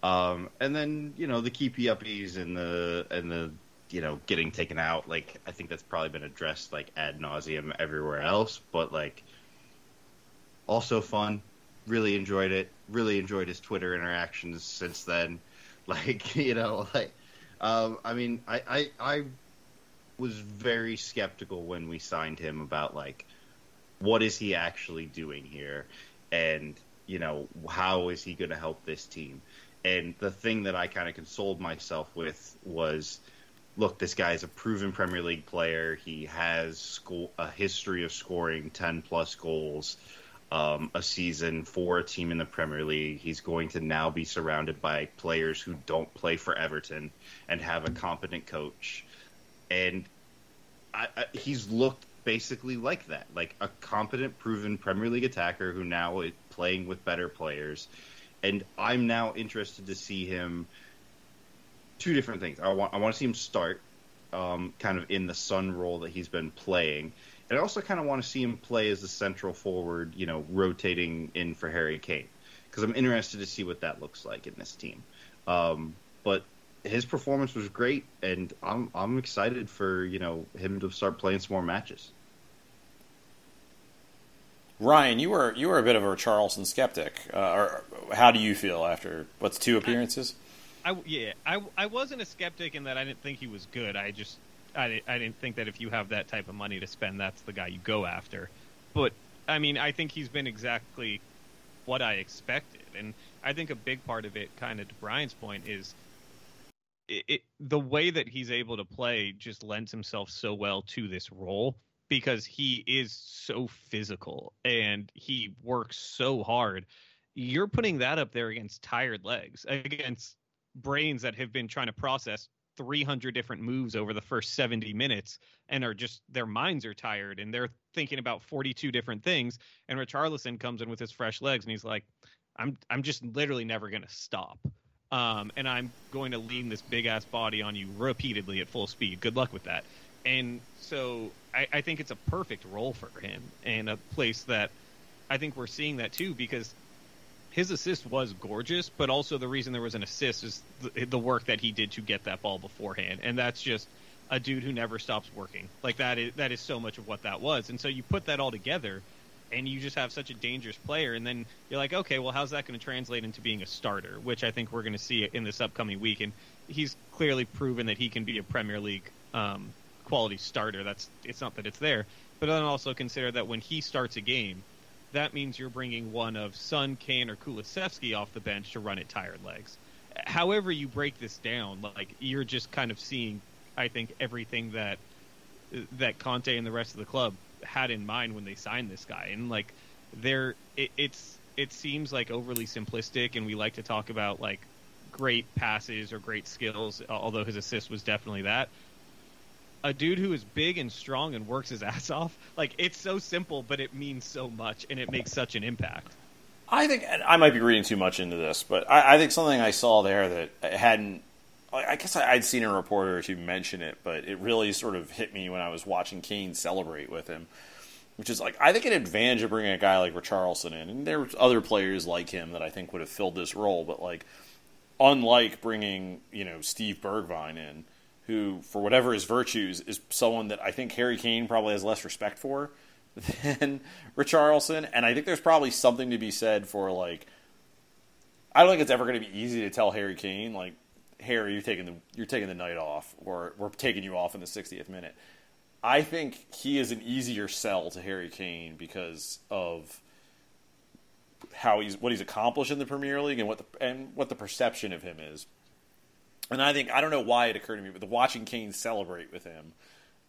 [SPEAKER 2] Um, and then you know the keepy uppies and the and the you know getting taken out. Like I think that's probably been addressed like ad nauseum everywhere else. But like also fun. Really enjoyed it. Really enjoyed his Twitter interactions since then. Like you know like um, I mean I, I I was very skeptical when we signed him about like what is he actually doing here and you know how is he going to help this team and the thing that i kind of consoled myself with was look this guy is a proven premier league player he has sco- a history of scoring 10 plus goals um, a season for a team in the premier league he's going to now be surrounded by players who don't play for everton and have a competent coach and I, I, he's looked basically like that, like a competent, proven Premier League attacker who now is playing with better players. And I'm now interested to see him. Two different things. I want I want to see him start, um, kind of in the Son role that he's been playing, and I also kind of want to see him play as the central forward, you know, rotating in for Harry Kane, because I'm interested to see what that looks like in this team. Um, but his performance was great, and I'm I'm excited for you know him to start playing some more matches.
[SPEAKER 1] Ryan, you were you were a bit of a Richarlison skeptic. Uh, or how do you feel after what's two appearances?
[SPEAKER 3] I yeah, I I wasn't a skeptic in that I didn't think he was good. I just I I didn't think that if you have that type of money to spend, that's the guy you go after. But I mean, I think he's been exactly what I expected. And I think a big part of it, kind of to Brian's point, is it, it, the way that he's able to play just lends himself so well to this role because he is so physical and he works so hard. You're putting that up there against tired legs, against brains that have been trying to process 300 different moves over the first 70 minutes and are just their minds are tired and they're thinking about 42 different things and Richarlison comes in with his fresh legs and he's like I'm I'm just literally never going to stop. Um, and I'm going to lean this big ass body on you repeatedly at full speed. Good luck with that. And so I, I think it's a perfect role for him and a place that I think we're seeing that too because his assist was gorgeous, but also the reason there was an assist is the, the, work that he did to get that ball beforehand, and that's just a dude who never stops working. Like that is that is so much of what that was, and so you put that all together, and you just have such a dangerous player, and then you're like, okay, well, how's that going to translate into being a starter? Which I think we're going to see in this upcoming week, and he's clearly proven that he can be a Premier League um, quality starter. That's it's not that it's there, but then also consider that when he starts a game that means you're bringing one of Son, Kane, or Kulusevski off the bench to run at tired legs. However, you break this down, like you're just kind of seeing, I think, everything that that Conte and the rest of the club had in mind when they signed this guy, and like there, it, it's it seems like overly simplistic, and we like to talk about like great passes or great skills, although his assist was definitely that a dude who is big and strong and works his ass off. Like it's so simple, but it means so much and it makes such an impact.
[SPEAKER 1] I think I might be reading too much into this, but I, I think something I saw there that hadn't. I guess I'd seen a reporter or two mention it, but it really sort of hit me when I was watching Kane celebrate with him. Which is like I think an advantage of bringing a guy like Richarlison in, and there's other players like him that I think would have filled this role, but like unlike bringing you know Steve Bergwijn in, who, for whatever his virtues, is someone that I think Harry Kane probably has less respect for than Richarlison. And I think there's probably something to be said for like, I don't think it's ever going to be easy to tell Harry Kane like, Harry, you're taking the you're taking the night off, or we're taking you off in the 60th minute. I think he is an easier sell to Harry Kane because of how he's what he's accomplished in the Premier League and what the and what the perception of him is. And I think I don't know why it occurred to me, but the watching Kane celebrate with him,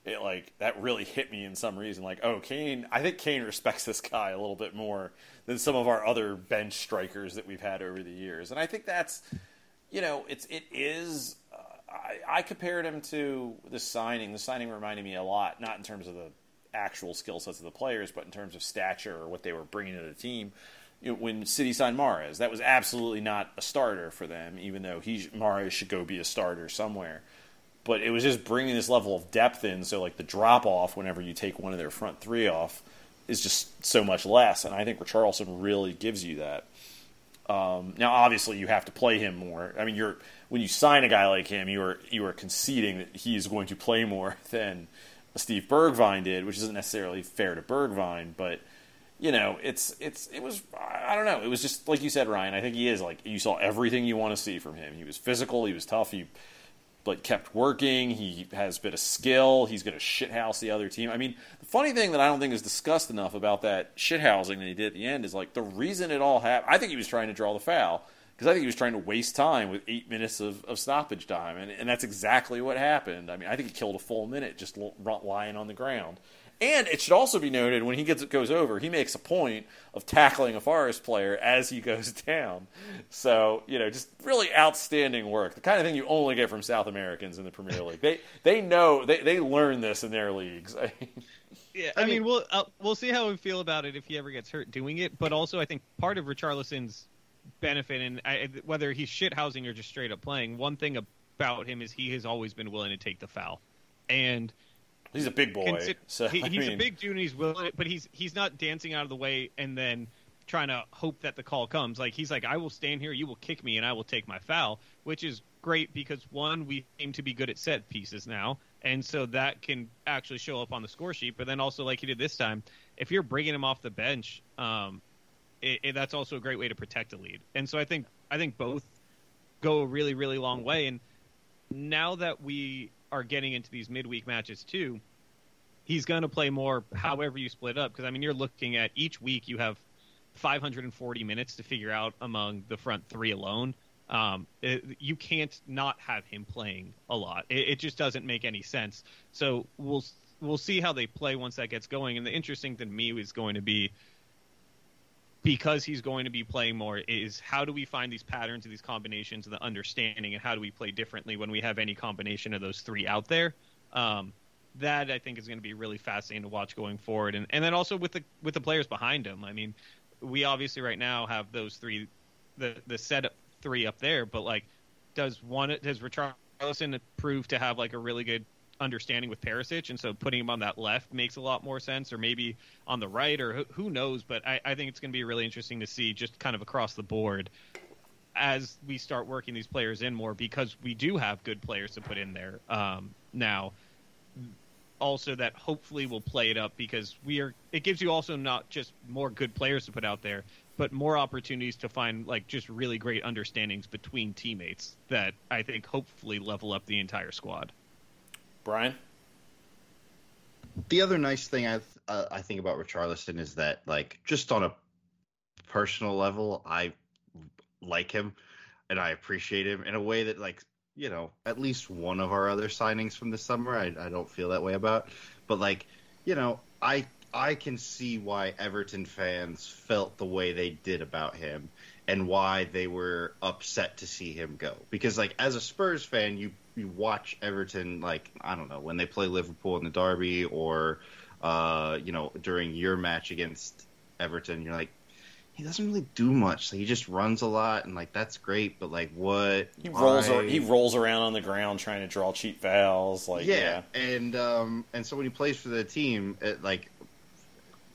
[SPEAKER 1] it like that really hit me in some reason. Like, oh, Kane, I think Kane respects this guy a little bit more than some of our other bench strikers that we've had over the years. And I think that's, you know, it's it is. Uh, I, I compared him to the signing. The signing reminded me a lot, not in terms of the actual skill sets of the players, but in terms of stature or what they were bringing to the team you know, when City signed Mahrez. That was absolutely not a starter for them, even though he Mahrez should go be a starter somewhere. But it was just bringing this level of depth in, so like the drop off whenever you take one of their front three off is just so much less, and I think Richarlison really gives you that. Um, now, obviously, you have to play him more. I mean, you're when you sign a guy like him, you are you are conceding that he is going to play more than Steve Bergwijn did, which isn't necessarily fair to Bergwijn, but you know, it's it's it was I don't know. It was just like you said, Ryan. I think he is like you saw everything you want to see from him. He was physical. He was tough. He like kept working. He has a bit of skill. He's going to shithouse the other team. I mean, the funny thing that I don't think is discussed enough about that shithousing that he did at the end is like the reason it all happened. I think he was trying to draw the foul because I think he was trying to waste time with eight minutes of, of stoppage time, and, and that's exactly what happened. I mean, I think he killed a full minute just lying on the ground. And it should also be noted when he gets goes over, he makes a point of tackling a Forest player as he goes down. So you know, just really outstanding work. The kind of thing you only get from South Americans in the Premier League. They they know they they learn this in their leagues.
[SPEAKER 3] yeah, I, I mean, mean, we'll uh, we'll see how we feel about it if he ever gets hurt doing it. But also, I think part of Richarlison's benefit, and I, whether he's shithousing or just straight up playing, one thing about him is he has always been willing to take the foul, and
[SPEAKER 1] He's a big boy. So,
[SPEAKER 3] he, he's mean... a big dude, and he's willing, but he's he's not dancing out of the way and then trying to hope that the call comes. Like he's like, I will stand here, you will kick me, and I will take my foul, which is great because one, we seem to be good at set pieces now, and so that can actually show up on the score sheet. But then also, like he did this time, if you're bringing him off the bench, um, it, it, that's also a great way to protect a lead. And so I think I think both go a really really long way. And now that we are getting into these midweek matches too, he's going to play more however you split up. Because I mean, you're looking at each week you have 540 minutes to figure out among the front three alone. Um, it, you can't not have him playing a lot. It, it just doesn't make any sense. So we'll we'll see how they play once that gets going. And the interesting thing to me is going to be because he's going to be playing more is how do we find these patterns and these combinations and the understanding and how do we play differently when we have any combination of those three out there? Um, that i think is going to be really fascinating to watch going forward. And, and then also with the with the players behind him. I mean we obviously right now have those three the the set three up there but like does one does Richarlison prove to have like a really good understanding with Perisic, and so putting him on that left makes a lot more sense, or maybe on the right, or who, knows. But I, I think it's going to be really interesting to see just kind of across the board as we start working these players in more because we do have good players to put in there um, now. Also, that hopefully will play it up because we are. It gives you also not just more good players to put out there, but more opportunities to find like just really great understandings between teammates that I think hopefully level up the entire squad.
[SPEAKER 1] Brian?
[SPEAKER 2] The other nice thing I uh, I think about Richarlison is that like just on a personal level, I like him and I appreciate him in a way that like you know at least one of our other signings from this summer I, I don't feel that way about, but like you know I I can see why Everton fans felt the way they did about him and why they were upset to see him go. Because like as a Spurs fan, you you watch Everton like I don't know when they play Liverpool in the derby or uh, you know during your match against Everton, you're like he doesn't really do much. Like, he just runs a lot, and like that's great. But like, what
[SPEAKER 1] he rolls why? he rolls around on the ground trying to draw cheap fouls. Like yeah,
[SPEAKER 2] yeah. and um, and so when he plays for the team, it, like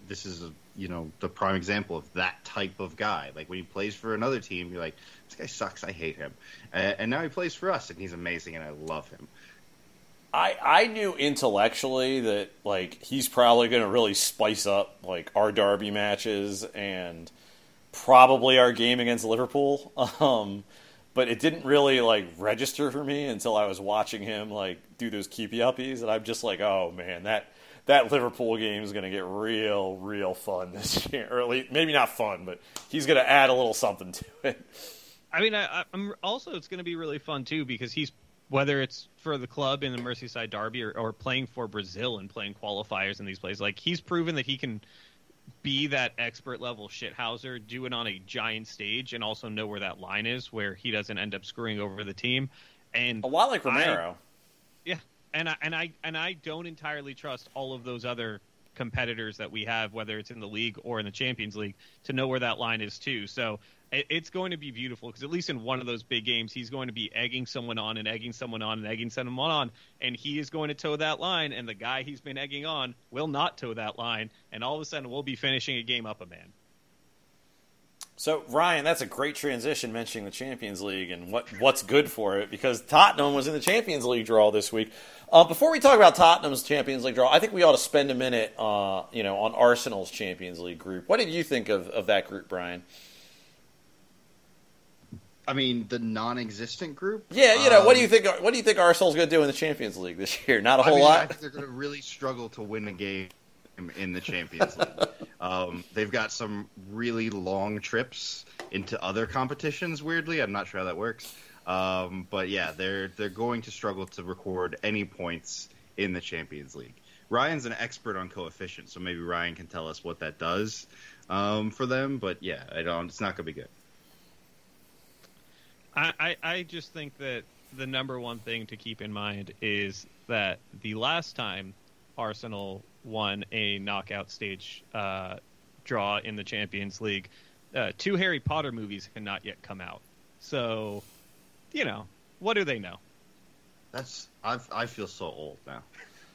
[SPEAKER 2] this is a, you know the prime example of that type of guy. Like when he plays for another team, you're like, this guy sucks. I hate him. Uh, and now he plays for us, and he's amazing, and I love him.
[SPEAKER 1] I I knew intellectually that like he's probably going to really spice up like our derby matches and probably our game against Liverpool. Um, but it didn't really like register for me until I was watching him like do those keepy uppies, and I'm just like, oh man, that that Liverpool game is going to get real, real fun this year. Or at least, maybe not fun, but he's going to add a little something to it.
[SPEAKER 3] I mean, I, am also it's going to be really fun too because he's whether it's for the club in the Merseyside Derby or, or playing for Brazil and playing qualifiers in these places. Like he's proven that he can be that expert level shithouser, do it on a giant stage, and also know where that line is where he doesn't end up screwing over the team. And
[SPEAKER 1] a lot like Romero. I,
[SPEAKER 3] yeah, and I, and I and I don't entirely trust all of those other competitors that we have, whether it's in the league or in the Champions League, to know where that line is too. So it, it's going to be beautiful because at least in one of those big games, he's going to be egging someone on and egging someone on and egging someone on, and he is going to toe that line, and the guy he's been egging on will not toe that line, and all of a sudden we'll be finishing a game up a man.
[SPEAKER 1] So Ryan, that's a great transition mentioning the Champions League and what what's good for it because Tottenham was in the Champions League draw this week. Uh, before we talk about Tottenham's Champions League draw, I think we ought to spend a minute, uh, you know, on Arsenal's Champions League group. What did you think of, of that group, Brian?
[SPEAKER 2] I mean, the non-existent group.
[SPEAKER 1] Yeah, you know, um, what do you um, think? What do you think Arsenal's going to do in the Champions League this year? Not a whole I mean, lot. I
[SPEAKER 2] think they're going to really struggle to win a game in the Champions League. Um, they've got some really long trips into other competitions. Weirdly, I'm not sure how that works. Um, but yeah, they're they're going to struggle to record any points in the Champions League. Ryan's an expert on coefficients, so maybe Ryan can tell us what that does um, for them. But yeah, I don't. It's not going to be good.
[SPEAKER 3] I, I, I just think that the number one thing to keep in mind is that the last time Arsenal won a knockout stage uh, draw in the Champions League. Uh, two Harry Potter movies had not yet come out, so you know what do they know?
[SPEAKER 2] That's I I feel so old now.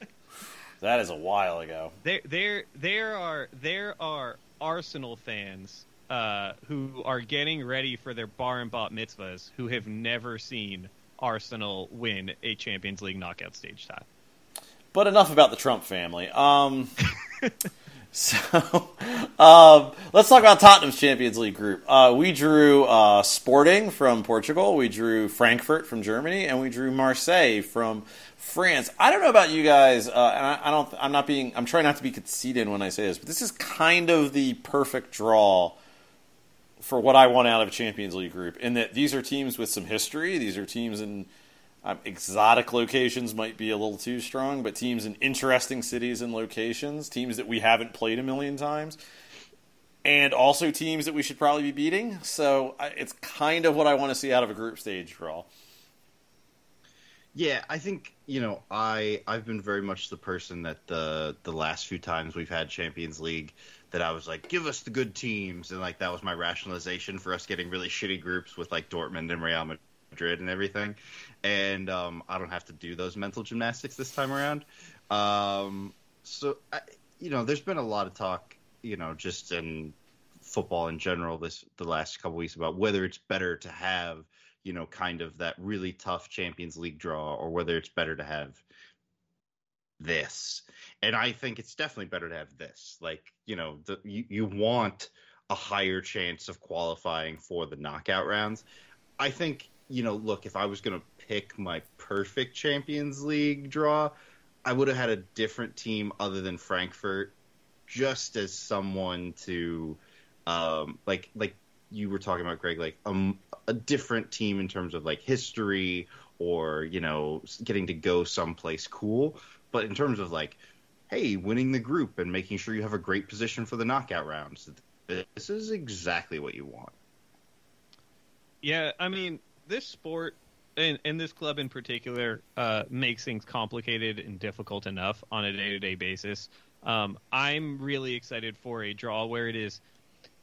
[SPEAKER 1] that is a while ago.
[SPEAKER 3] There there there are there are Arsenal fans uh, who are getting ready for their bar and bat mitzvahs who have never seen Arsenal win a Champions League knockout stage tie.
[SPEAKER 1] But enough about the Trump family. Um, so um, let's talk about Tottenham's Champions League group. Uh, we drew uh, Sporting from Portugal, we drew Frankfurt from Germany, and we drew Marseille from France. I don't know about you guys, uh, and I, I, don't. I'm not being. I'm trying not to be conceited when I say this, but this is kind of the perfect draw for what I want out of a Champions League group. In that these are teams with some history. These are teams in um, exotic locations might be a little too strong, but teams in interesting cities and locations, teams that we haven't played a million times, and also teams that we should probably be beating. So it's kind of what I want to see out of a group stage draw.
[SPEAKER 2] Yeah, I think you know I I've been very much the person that the the last few times we've had Champions League that I was like, give us the good teams, and like that was my rationalization for us getting really shitty groups with like Dortmund and Real Madrid and everything, and um, I don't have to do those mental gymnastics this time around. Um, so I, you know, there's been a lot of talk, you know, just in football in general this the last couple weeks about whether it's better to have you know, kind of that really tough Champions League draw, or whether it's better to have this. And I think it's definitely better to have this. Like, you know, the, you, you want a higher chance of qualifying for the knockout rounds. I think, you know, look, if I was going to pick my perfect Champions League draw, I would have had a different team other than Frankfurt, just as someone to, um, like, like you were talking about, Greg, like um, a different team in terms of like history or you know getting to go someplace cool. But in terms of like, hey, winning the group and making sure you have a great position for the knockout rounds, this is exactly what you want.
[SPEAKER 3] Yeah, I mean, this sport and, and this club in particular uh, makes things complicated and difficult enough on a day to day basis. Um, I'm really excited for a draw where it is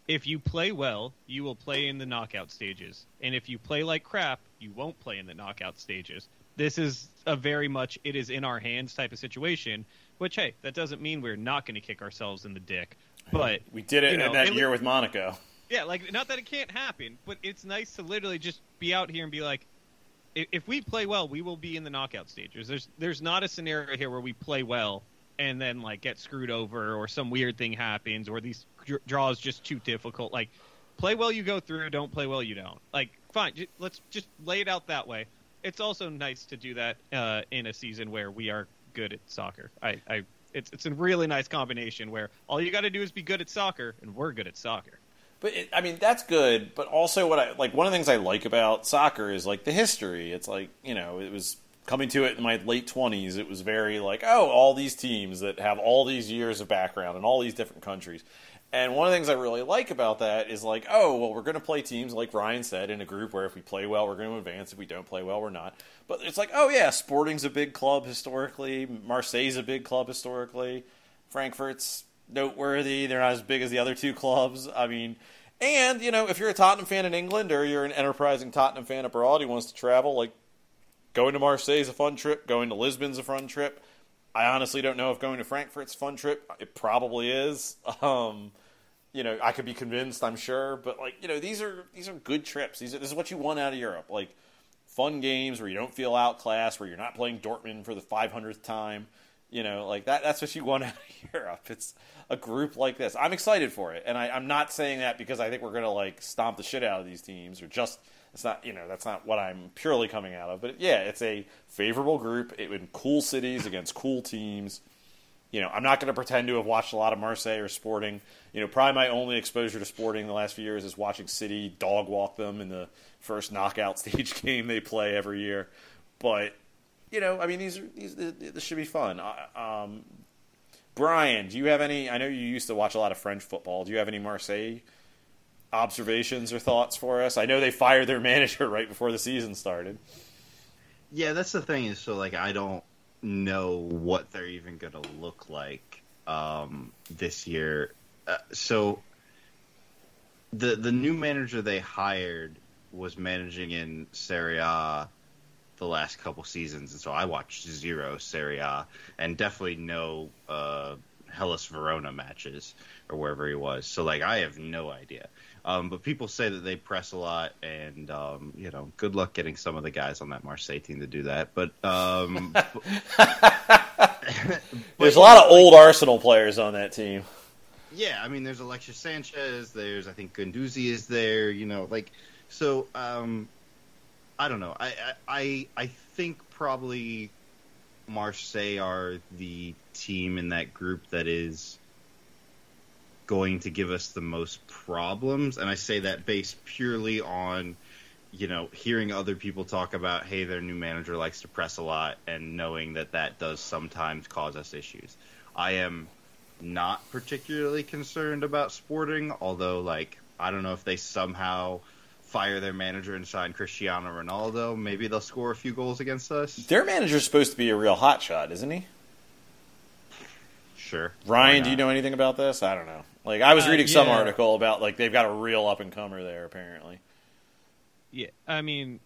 [SPEAKER 3] if you play well, you will play in the knockout stages. And if you play like crap, you won't play in the knockout stages. This is a very much it is in our hands type of situation, which hey, that doesn't mean we're not going to kick ourselves in the dick. But
[SPEAKER 1] we did it
[SPEAKER 3] you know,
[SPEAKER 1] in that year with Monaco.
[SPEAKER 3] yeah, like not that it can't happen, but it's nice to literally just be out here and be like, if, we play well, we will be in the knockout stages. There's there's not a scenario here where we play well and then like get screwed over or some weird thing happens or these draws just too difficult. Like play well, you go through. Don't play well, you don't. Like fine, j- let's just lay it out that way. It's also nice to do that uh, in a season where we are good at soccer. I, I it's it's a really nice combination where all you got to do is be good at soccer, and we're good at soccer.
[SPEAKER 1] But it, I mean, that's good. But also, what I like one of the things I like about soccer is like the history. It's like you know, it was coming to it in my late twenties. It was very like, oh, all these teams that have all these years of background and all these different countries. And one of the things I really like about that is like, oh, well, we're going to play teams like Ryan said in a group where if we play well, we're going to advance. If we don't play well, we're not. But it's like, oh yeah, Sporting's a big club historically. Marseille's a big club historically. Frankfurt's noteworthy. They're not as big as the other two clubs. I mean, and you know, if you're a Tottenham fan in England or you're an enterprising Tottenham fan abroad who wants to travel, like going to Marseille is a fun trip. Going to Lisbon's a fun trip. I honestly don't know if going to Frankfurt's a fun trip. It probably is. Um, you know, I could be convinced. I'm sure, but like, you know, these are these are good trips. These are, this is what you want out of Europe. Like fun games where you don't feel outclassed, where you're not playing Dortmund for the 500th time. You know, like that. That's what you want out of Europe. It's a group like this. I'm excited for it, and I, I'm not saying that because I think we're to like stomp the shit out of these teams or just. It's not, you know, that's not what I'm purely coming out of. But yeah, it's a favorable group it, in cool cities against cool teams. You know, I'm not to pretend to have watched a lot of Marseille or Sporting. You know, probably my only exposure to Sporting the last few years is watching City dog walk them in the first knockout stage game they play every year. But you know, I mean, these these this should be fun. Um, Brian, do you have any? I know you used to watch a lot of French football. Do you have any Marseille observations or thoughts for us? I know they fired their manager right before the season started.
[SPEAKER 2] Yeah, that's the thing is so like I don't know what they're even going to look like um, this year. Uh, so the the new manager they hired was managing in Serie A the last couple seasons, and so I watched zero Serie A and definitely no uh, Hellas Verona matches or wherever he was. So like I have no idea. Um, but people say that they press a lot, and um, you know, good luck getting some of the guys on that Marseille team to do that. But um,
[SPEAKER 1] There's a lot of old Arsenal players on that team.
[SPEAKER 2] Yeah, I mean, there's Alexis Sanchez. There's, I think, Guendouzi is there. You know, like, so, um, I don't know. I, I, I, think probably Marseille are the team in that group that is going to give us the most problems, and I say that based purely on you know hearing other people talk about hey their new manager likes to press a lot and knowing that that does sometimes cause us issues. I am not particularly concerned about Sporting, although like I don't know if they somehow fire their manager and sign Cristiano Ronaldo, maybe they'll score a few goals against us.
[SPEAKER 1] Their manager's supposed to be a real hotshot, isn't he?
[SPEAKER 2] Sure.
[SPEAKER 1] Ryan, do you know anything about this? I don't know. Like I was
[SPEAKER 3] Uh,
[SPEAKER 1] reading some article about like they've got a real up and comer there apparently.
[SPEAKER 3] Yeah, I mean,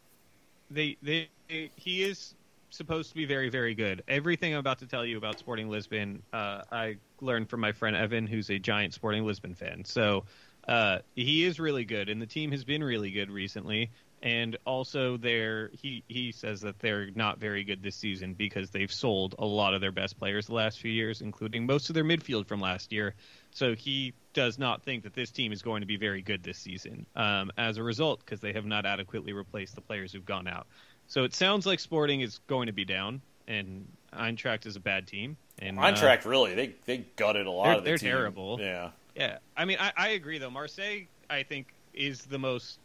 [SPEAKER 3] they, they he is supposed to be very very good. Everything I'm about to tell you about Sporting Lisbon, uh, I learned from my friend Evan, who's a giant Sporting Lisbon fan. So uh, he is really good, and the team has been really good recently. And also, they're he he says that they're not very good this season because they've sold a lot of their best players the last few years, including most of their midfield from last year. So he does not think that this team is going to be very good this season um, as a result because they have not adequately replaced the players who've gone out. So it sounds like Sporting is going to be down, and Eintracht is a bad team. And uh,
[SPEAKER 1] Eintracht really they they gutted a lot
[SPEAKER 3] they're-
[SPEAKER 1] of the
[SPEAKER 3] they're
[SPEAKER 1] team.
[SPEAKER 3] terrible.
[SPEAKER 1] Yeah.
[SPEAKER 3] Yeah, I mean, I, I agree though. Marseille, I think, is the most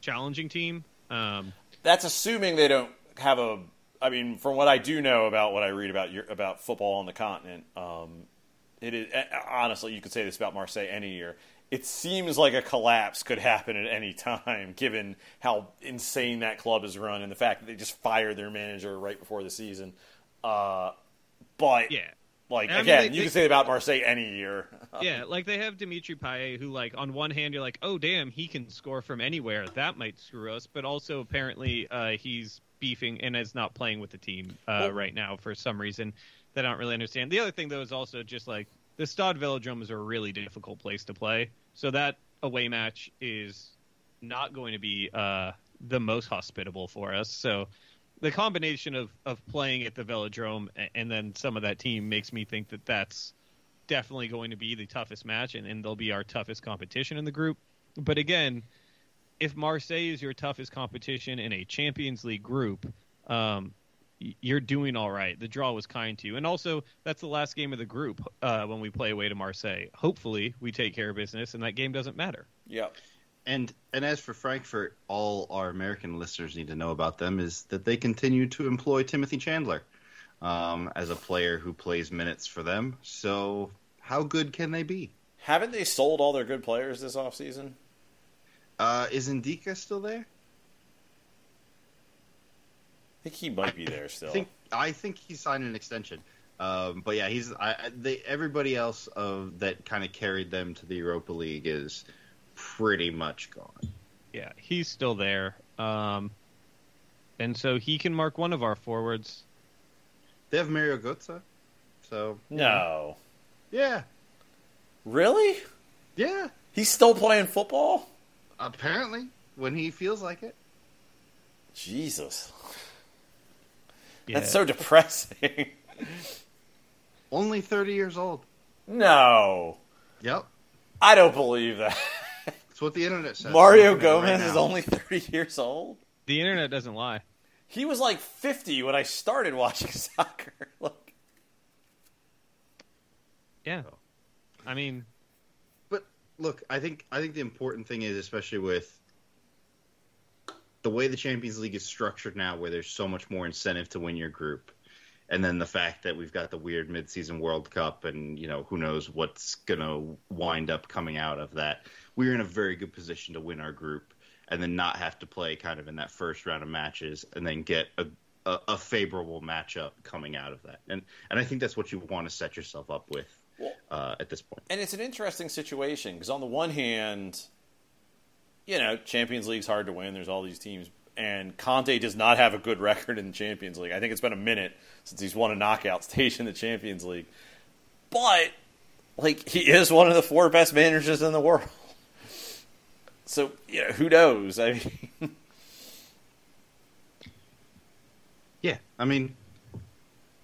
[SPEAKER 3] challenging team. Um,
[SPEAKER 1] That's assuming they don't have a. I mean, from what I do know about what I read about your, about football on the continent, um, it is honestly you could say this about Marseille any year. It seems like a collapse could happen at any time, given how insane that club is run and the fact that they just fired their manager right before the season. Uh, but
[SPEAKER 3] yeah,
[SPEAKER 1] like
[SPEAKER 3] I mean,
[SPEAKER 1] again,
[SPEAKER 3] they-
[SPEAKER 1] you
[SPEAKER 3] they-
[SPEAKER 1] could say about Marseille any year.
[SPEAKER 3] yeah, like they have Dimitri Payet, who, like, on one hand, you're like, oh, damn, he can score from anywhere. That might screw us. But also, apparently, uh, he's beefing and is not playing with the team uh,
[SPEAKER 1] Well-
[SPEAKER 3] right now for some reason that I don't really understand. The other thing, though, is also just like the Stade Velodrome is a really difficult place to play. So that away match is not going to be uh, the most hospitable for us. So the combination of, of playing at the Velodrome a- and then some of that team makes me think that that's definitely going to be the toughest match and, and they'll be our toughest competition in the group. But again, if Marseille is your toughest competition in a Champions League group, um, you're doing all right. The draw was kind to you. And also, that's the last game of the group uh, when we play away to Marseille. Hopefully, we take care of business and that game doesn't matter.
[SPEAKER 1] Yep.
[SPEAKER 2] And and as for Frankfurt, all our American listeners need to know about them is that they continue to employ Timothy Chandler um, as a player who plays minutes for them. So how good can they be?
[SPEAKER 1] Haven't they sold all their good players this offseason?
[SPEAKER 2] Uh, is Ndicka still there?
[SPEAKER 1] I think he might be there still.
[SPEAKER 2] I think I think he signed an extension. Um, but yeah, he's I, they everybody else of that kind of carried them to the Europa League is pretty much gone.
[SPEAKER 3] Yeah, he's still there. Um, and so he can mark one of our forwards.
[SPEAKER 2] They have Mario Götze, so
[SPEAKER 1] no.
[SPEAKER 2] yeah,
[SPEAKER 1] Really?
[SPEAKER 2] yeah.
[SPEAKER 1] He's still playing football?
[SPEAKER 2] Apparently, when he feels like it.
[SPEAKER 1] Jesus.
[SPEAKER 3] Yeah.
[SPEAKER 1] That's so depressing.
[SPEAKER 2] Only 30 years old.
[SPEAKER 1] no.
[SPEAKER 2] Yep.
[SPEAKER 1] I don't believe that.
[SPEAKER 2] That's what the internet says.
[SPEAKER 1] Mario
[SPEAKER 2] I'm looking at it
[SPEAKER 1] Gomez
[SPEAKER 2] right
[SPEAKER 1] is only 30 years old?
[SPEAKER 3] the internet doesn't lie.
[SPEAKER 1] He was like 50 when I started watching soccer. Look.
[SPEAKER 3] Yeah. I mean,
[SPEAKER 2] But look, I think I think the important thing is, especially with the way the Champions League is structured now, where there's so much more incentive to win your group, and then the fact that we've got the weird midseason World Cup, and you know who knows what's gonna wind up coming out of that. We're in a very good position to win our group, and then not have to play kind of in that first round of matches, and then get a a, a favorable matchup coming out of that. And and I think that's what you want to set yourself up with uh, at this point.
[SPEAKER 1] And it's an interesting situation because on the one hand, you know, Champions League's hard to win. There's all these teams, and Conte does not have a good record in the Champions League. I think it's been a minute since he's won a knockout stage in the Champions League. But like, he is one of the four best managers in the world. So you know, who knows? I mean,
[SPEAKER 2] Yeah, I mean,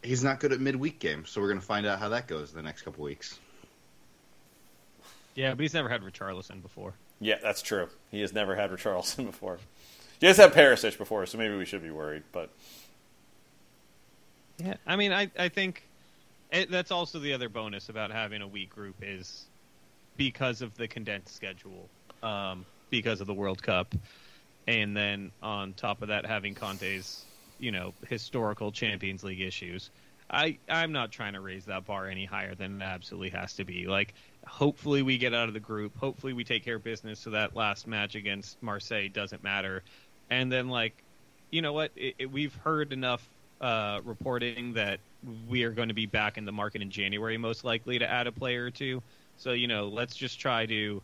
[SPEAKER 2] he's not good at midweek games, so we're going to find out how that goes in the next couple weeks.
[SPEAKER 3] yeah, but he's never had Richarlison before.
[SPEAKER 1] yeah, that's true. He has never had Richarlison before. He has had Perisic before, so maybe we should be worried. But
[SPEAKER 3] Yeah, I mean, I I think it, that's also the other bonus about having a weak group is because of the condensed schedule, um, because of the World Cup, and then on top of that, having Conte's you know historical Champions League issues. I I'm not trying to raise that bar any higher than it absolutely has to be. Like, hopefully we get out of the group. Hopefully we take care of business so that last match against Marseille doesn't matter. And then like, you know what? It, it, we've heard enough uh, reporting that we are going to be back in the market in January, most likely to add a player or two. So you know, let's just try to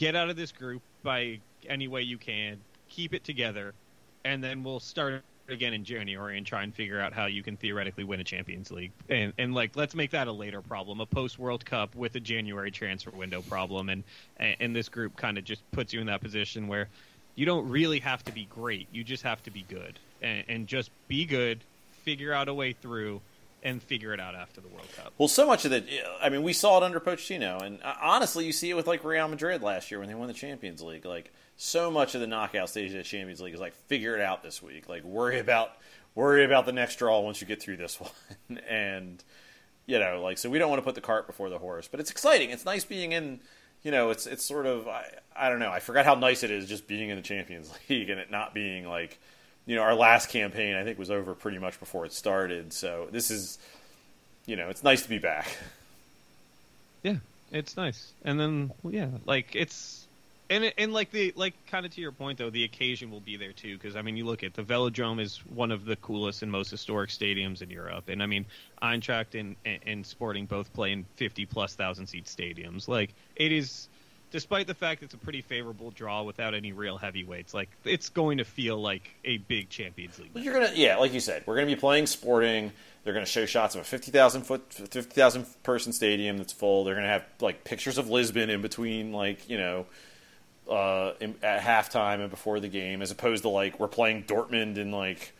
[SPEAKER 3] get out of this group by any way you can, keep it together, and then we'll start again in January and try and figure out how you can theoretically win a Champions League. And and like let's make that a later problem, a post World Cup with a January transfer window problem and and this group kind of just puts you in that position where you don't really have to be great. You just have to be good. And, and just be good, figure out a way through and figure it out after the World Cup.
[SPEAKER 1] Well, so much of it, I mean, we saw it under Pochettino, and uh, honestly, you see it with like Real Madrid last year when they won the Champions League. Like, so much of the knockout stage of the Champions League is like figure it out this week. Like, worry about worry about the next draw once you get through this one, and you know, like, so we don't want to put the cart before the horse. But it's exciting. It's nice being in. You know, it's it's sort of I, I don't know. I forgot how nice it is just being in the Champions League and it not being like you know, our last campaign I think was over pretty much before it started. So this is, you know, it's nice to be back.
[SPEAKER 3] Yeah, it's nice. And then yeah, like it's and and like the like kind of to your point though, the occasion will be there too because I mean you look at the Velodrome is one of the coolest and most historic stadiums in Europe, and I mean Eintracht and and Sporting both play in fifty plus thousand seat stadiums. Like it is despite the fact it's a pretty favorable draw without any real heavyweights, like it's going to feel like a big Champions League.
[SPEAKER 1] Well, you're gonna, yeah, like you said, we're gonna be playing Sporting. They're gonna show shots of a fifty thousand foot, fifty thousand person stadium that's full. They're gonna have like pictures of Lisbon in between, like you know, uh, in, at halftime and before the game, as opposed to like we're playing Dortmund in like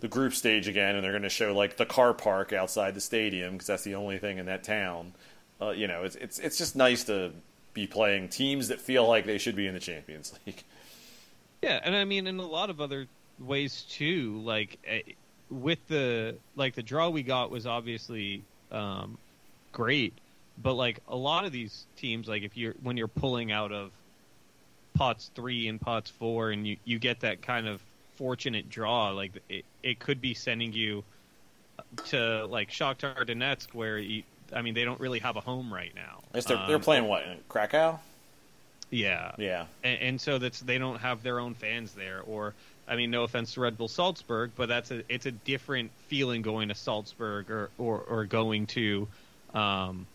[SPEAKER 1] the group stage again, and they're gonna show like the car park outside the stadium because that's the only thing in that town. Uh, you know, it's it's it's just nice to be playing teams that feel like they should be in the Champions League.
[SPEAKER 3] Yeah, and I mean, in a lot of other ways too. Like eh, with the like the draw we got was obviously um, great, but like a lot of these teams, like if you're when you're pulling out of pots three and pots four, and you you get that kind of fortunate draw, like it, it could be sending you to like Shakhtar Donetsk, where you, I mean, they don't really have a home right now.
[SPEAKER 1] Yes, they're, they're
[SPEAKER 3] Um,
[SPEAKER 1] playing what in Krakow?
[SPEAKER 3] Yeah,
[SPEAKER 1] Yeah,
[SPEAKER 3] and, and so that's they don't have their own fans there. Or I mean, no offense to Red Bull Salzburg, but that's a it's a different feeling going to Salzburg or or, or going to um,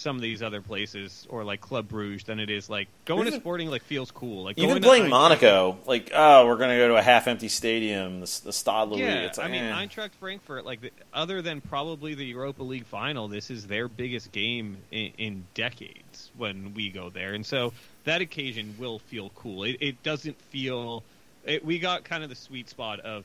[SPEAKER 3] some of these other places or like Club Bruges than it is like going
[SPEAKER 1] Even-
[SPEAKER 3] to Sporting. Like feels cool. Like
[SPEAKER 1] even
[SPEAKER 3] going
[SPEAKER 1] playing
[SPEAKER 3] Eintracht-
[SPEAKER 1] Monaco, like oh, we're gonna go to a half-empty stadium, the, the Stade Louis.
[SPEAKER 3] Yeah,
[SPEAKER 1] it's like,
[SPEAKER 3] I mean,
[SPEAKER 1] eh.
[SPEAKER 3] Eintracht Frankfurt, like the, other than probably the Europa League final, this is their biggest game in, in decades when we go there, and so that occasion will feel cool. It, it doesn't feel. It, we got kind of the sweet spot of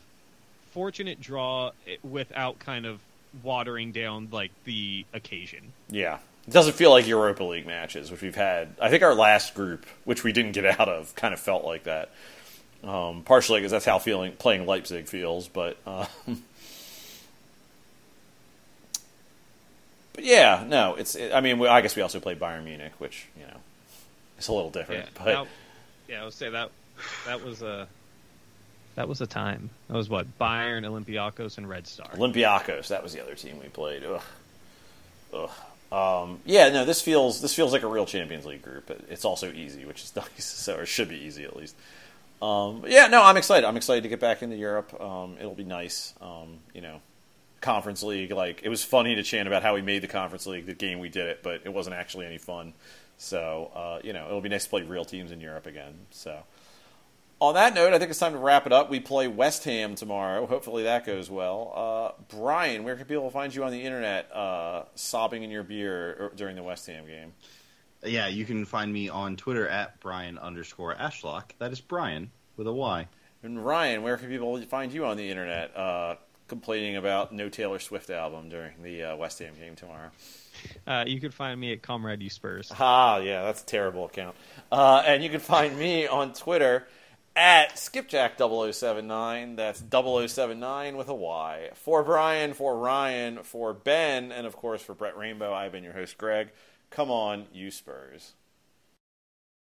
[SPEAKER 3] fortunate draw eh, without kind of watering down like the occasion.
[SPEAKER 1] yeah, it doesn't feel like Europa League matches, which we've had. I think our last group, which we didn't get out of, kind of felt like that. Um, partially because that's how feeling playing Leipzig feels, but um, but yeah, no, it's. I mean, we, I guess we also played Bayern Munich, which you know, it's a little different.
[SPEAKER 3] Yeah,
[SPEAKER 1] but
[SPEAKER 3] that- yeah, I would say that that was a that was a time. That was what Bayern, Olympiacos, and Red Star.
[SPEAKER 1] Olympiacos, that was the other team we played. Ugh. Ugh. Um, yeah, no, this feels this feels like a real Champions League group. It's also easy, which is nice. So it should be easy at least. Um, yeah, no, I'm excited. I'm excited to get back into Europe. Um, it'll be nice. Um, you know, Conference League. Like it was funny to chant about how we made the Conference League, the game we did it, but it wasn't actually any fun. So uh, you know, it'll be nice to play real teams in Europe again. So. On that note, I think it's time to wrap it up. We play West Ham tomorrow. Hopefully that goes well. Uh, Brian, where can people find you on the internet uh, sobbing in your beer er, during the West Ham game?
[SPEAKER 2] Yeah, you can find me on Twitter at Brian underscore Ashlock. That is Brian with a Y.
[SPEAKER 1] And Ryan, where can people find you on the internet uh, complaining about no Taylor Swift album during the uh, West Ham game tomorrow?
[SPEAKER 3] Uh, you could find me at Comrade U Spurs.
[SPEAKER 1] Ah, yeah, that's a terrible account. Uh, and you can find me on Twitter at skipjack0079. That's 0079 with a Y. For Brian, for Ryan, for Ben, and of course for Brett Rainbow, I've been your host, Greg. Come on, you Spurs.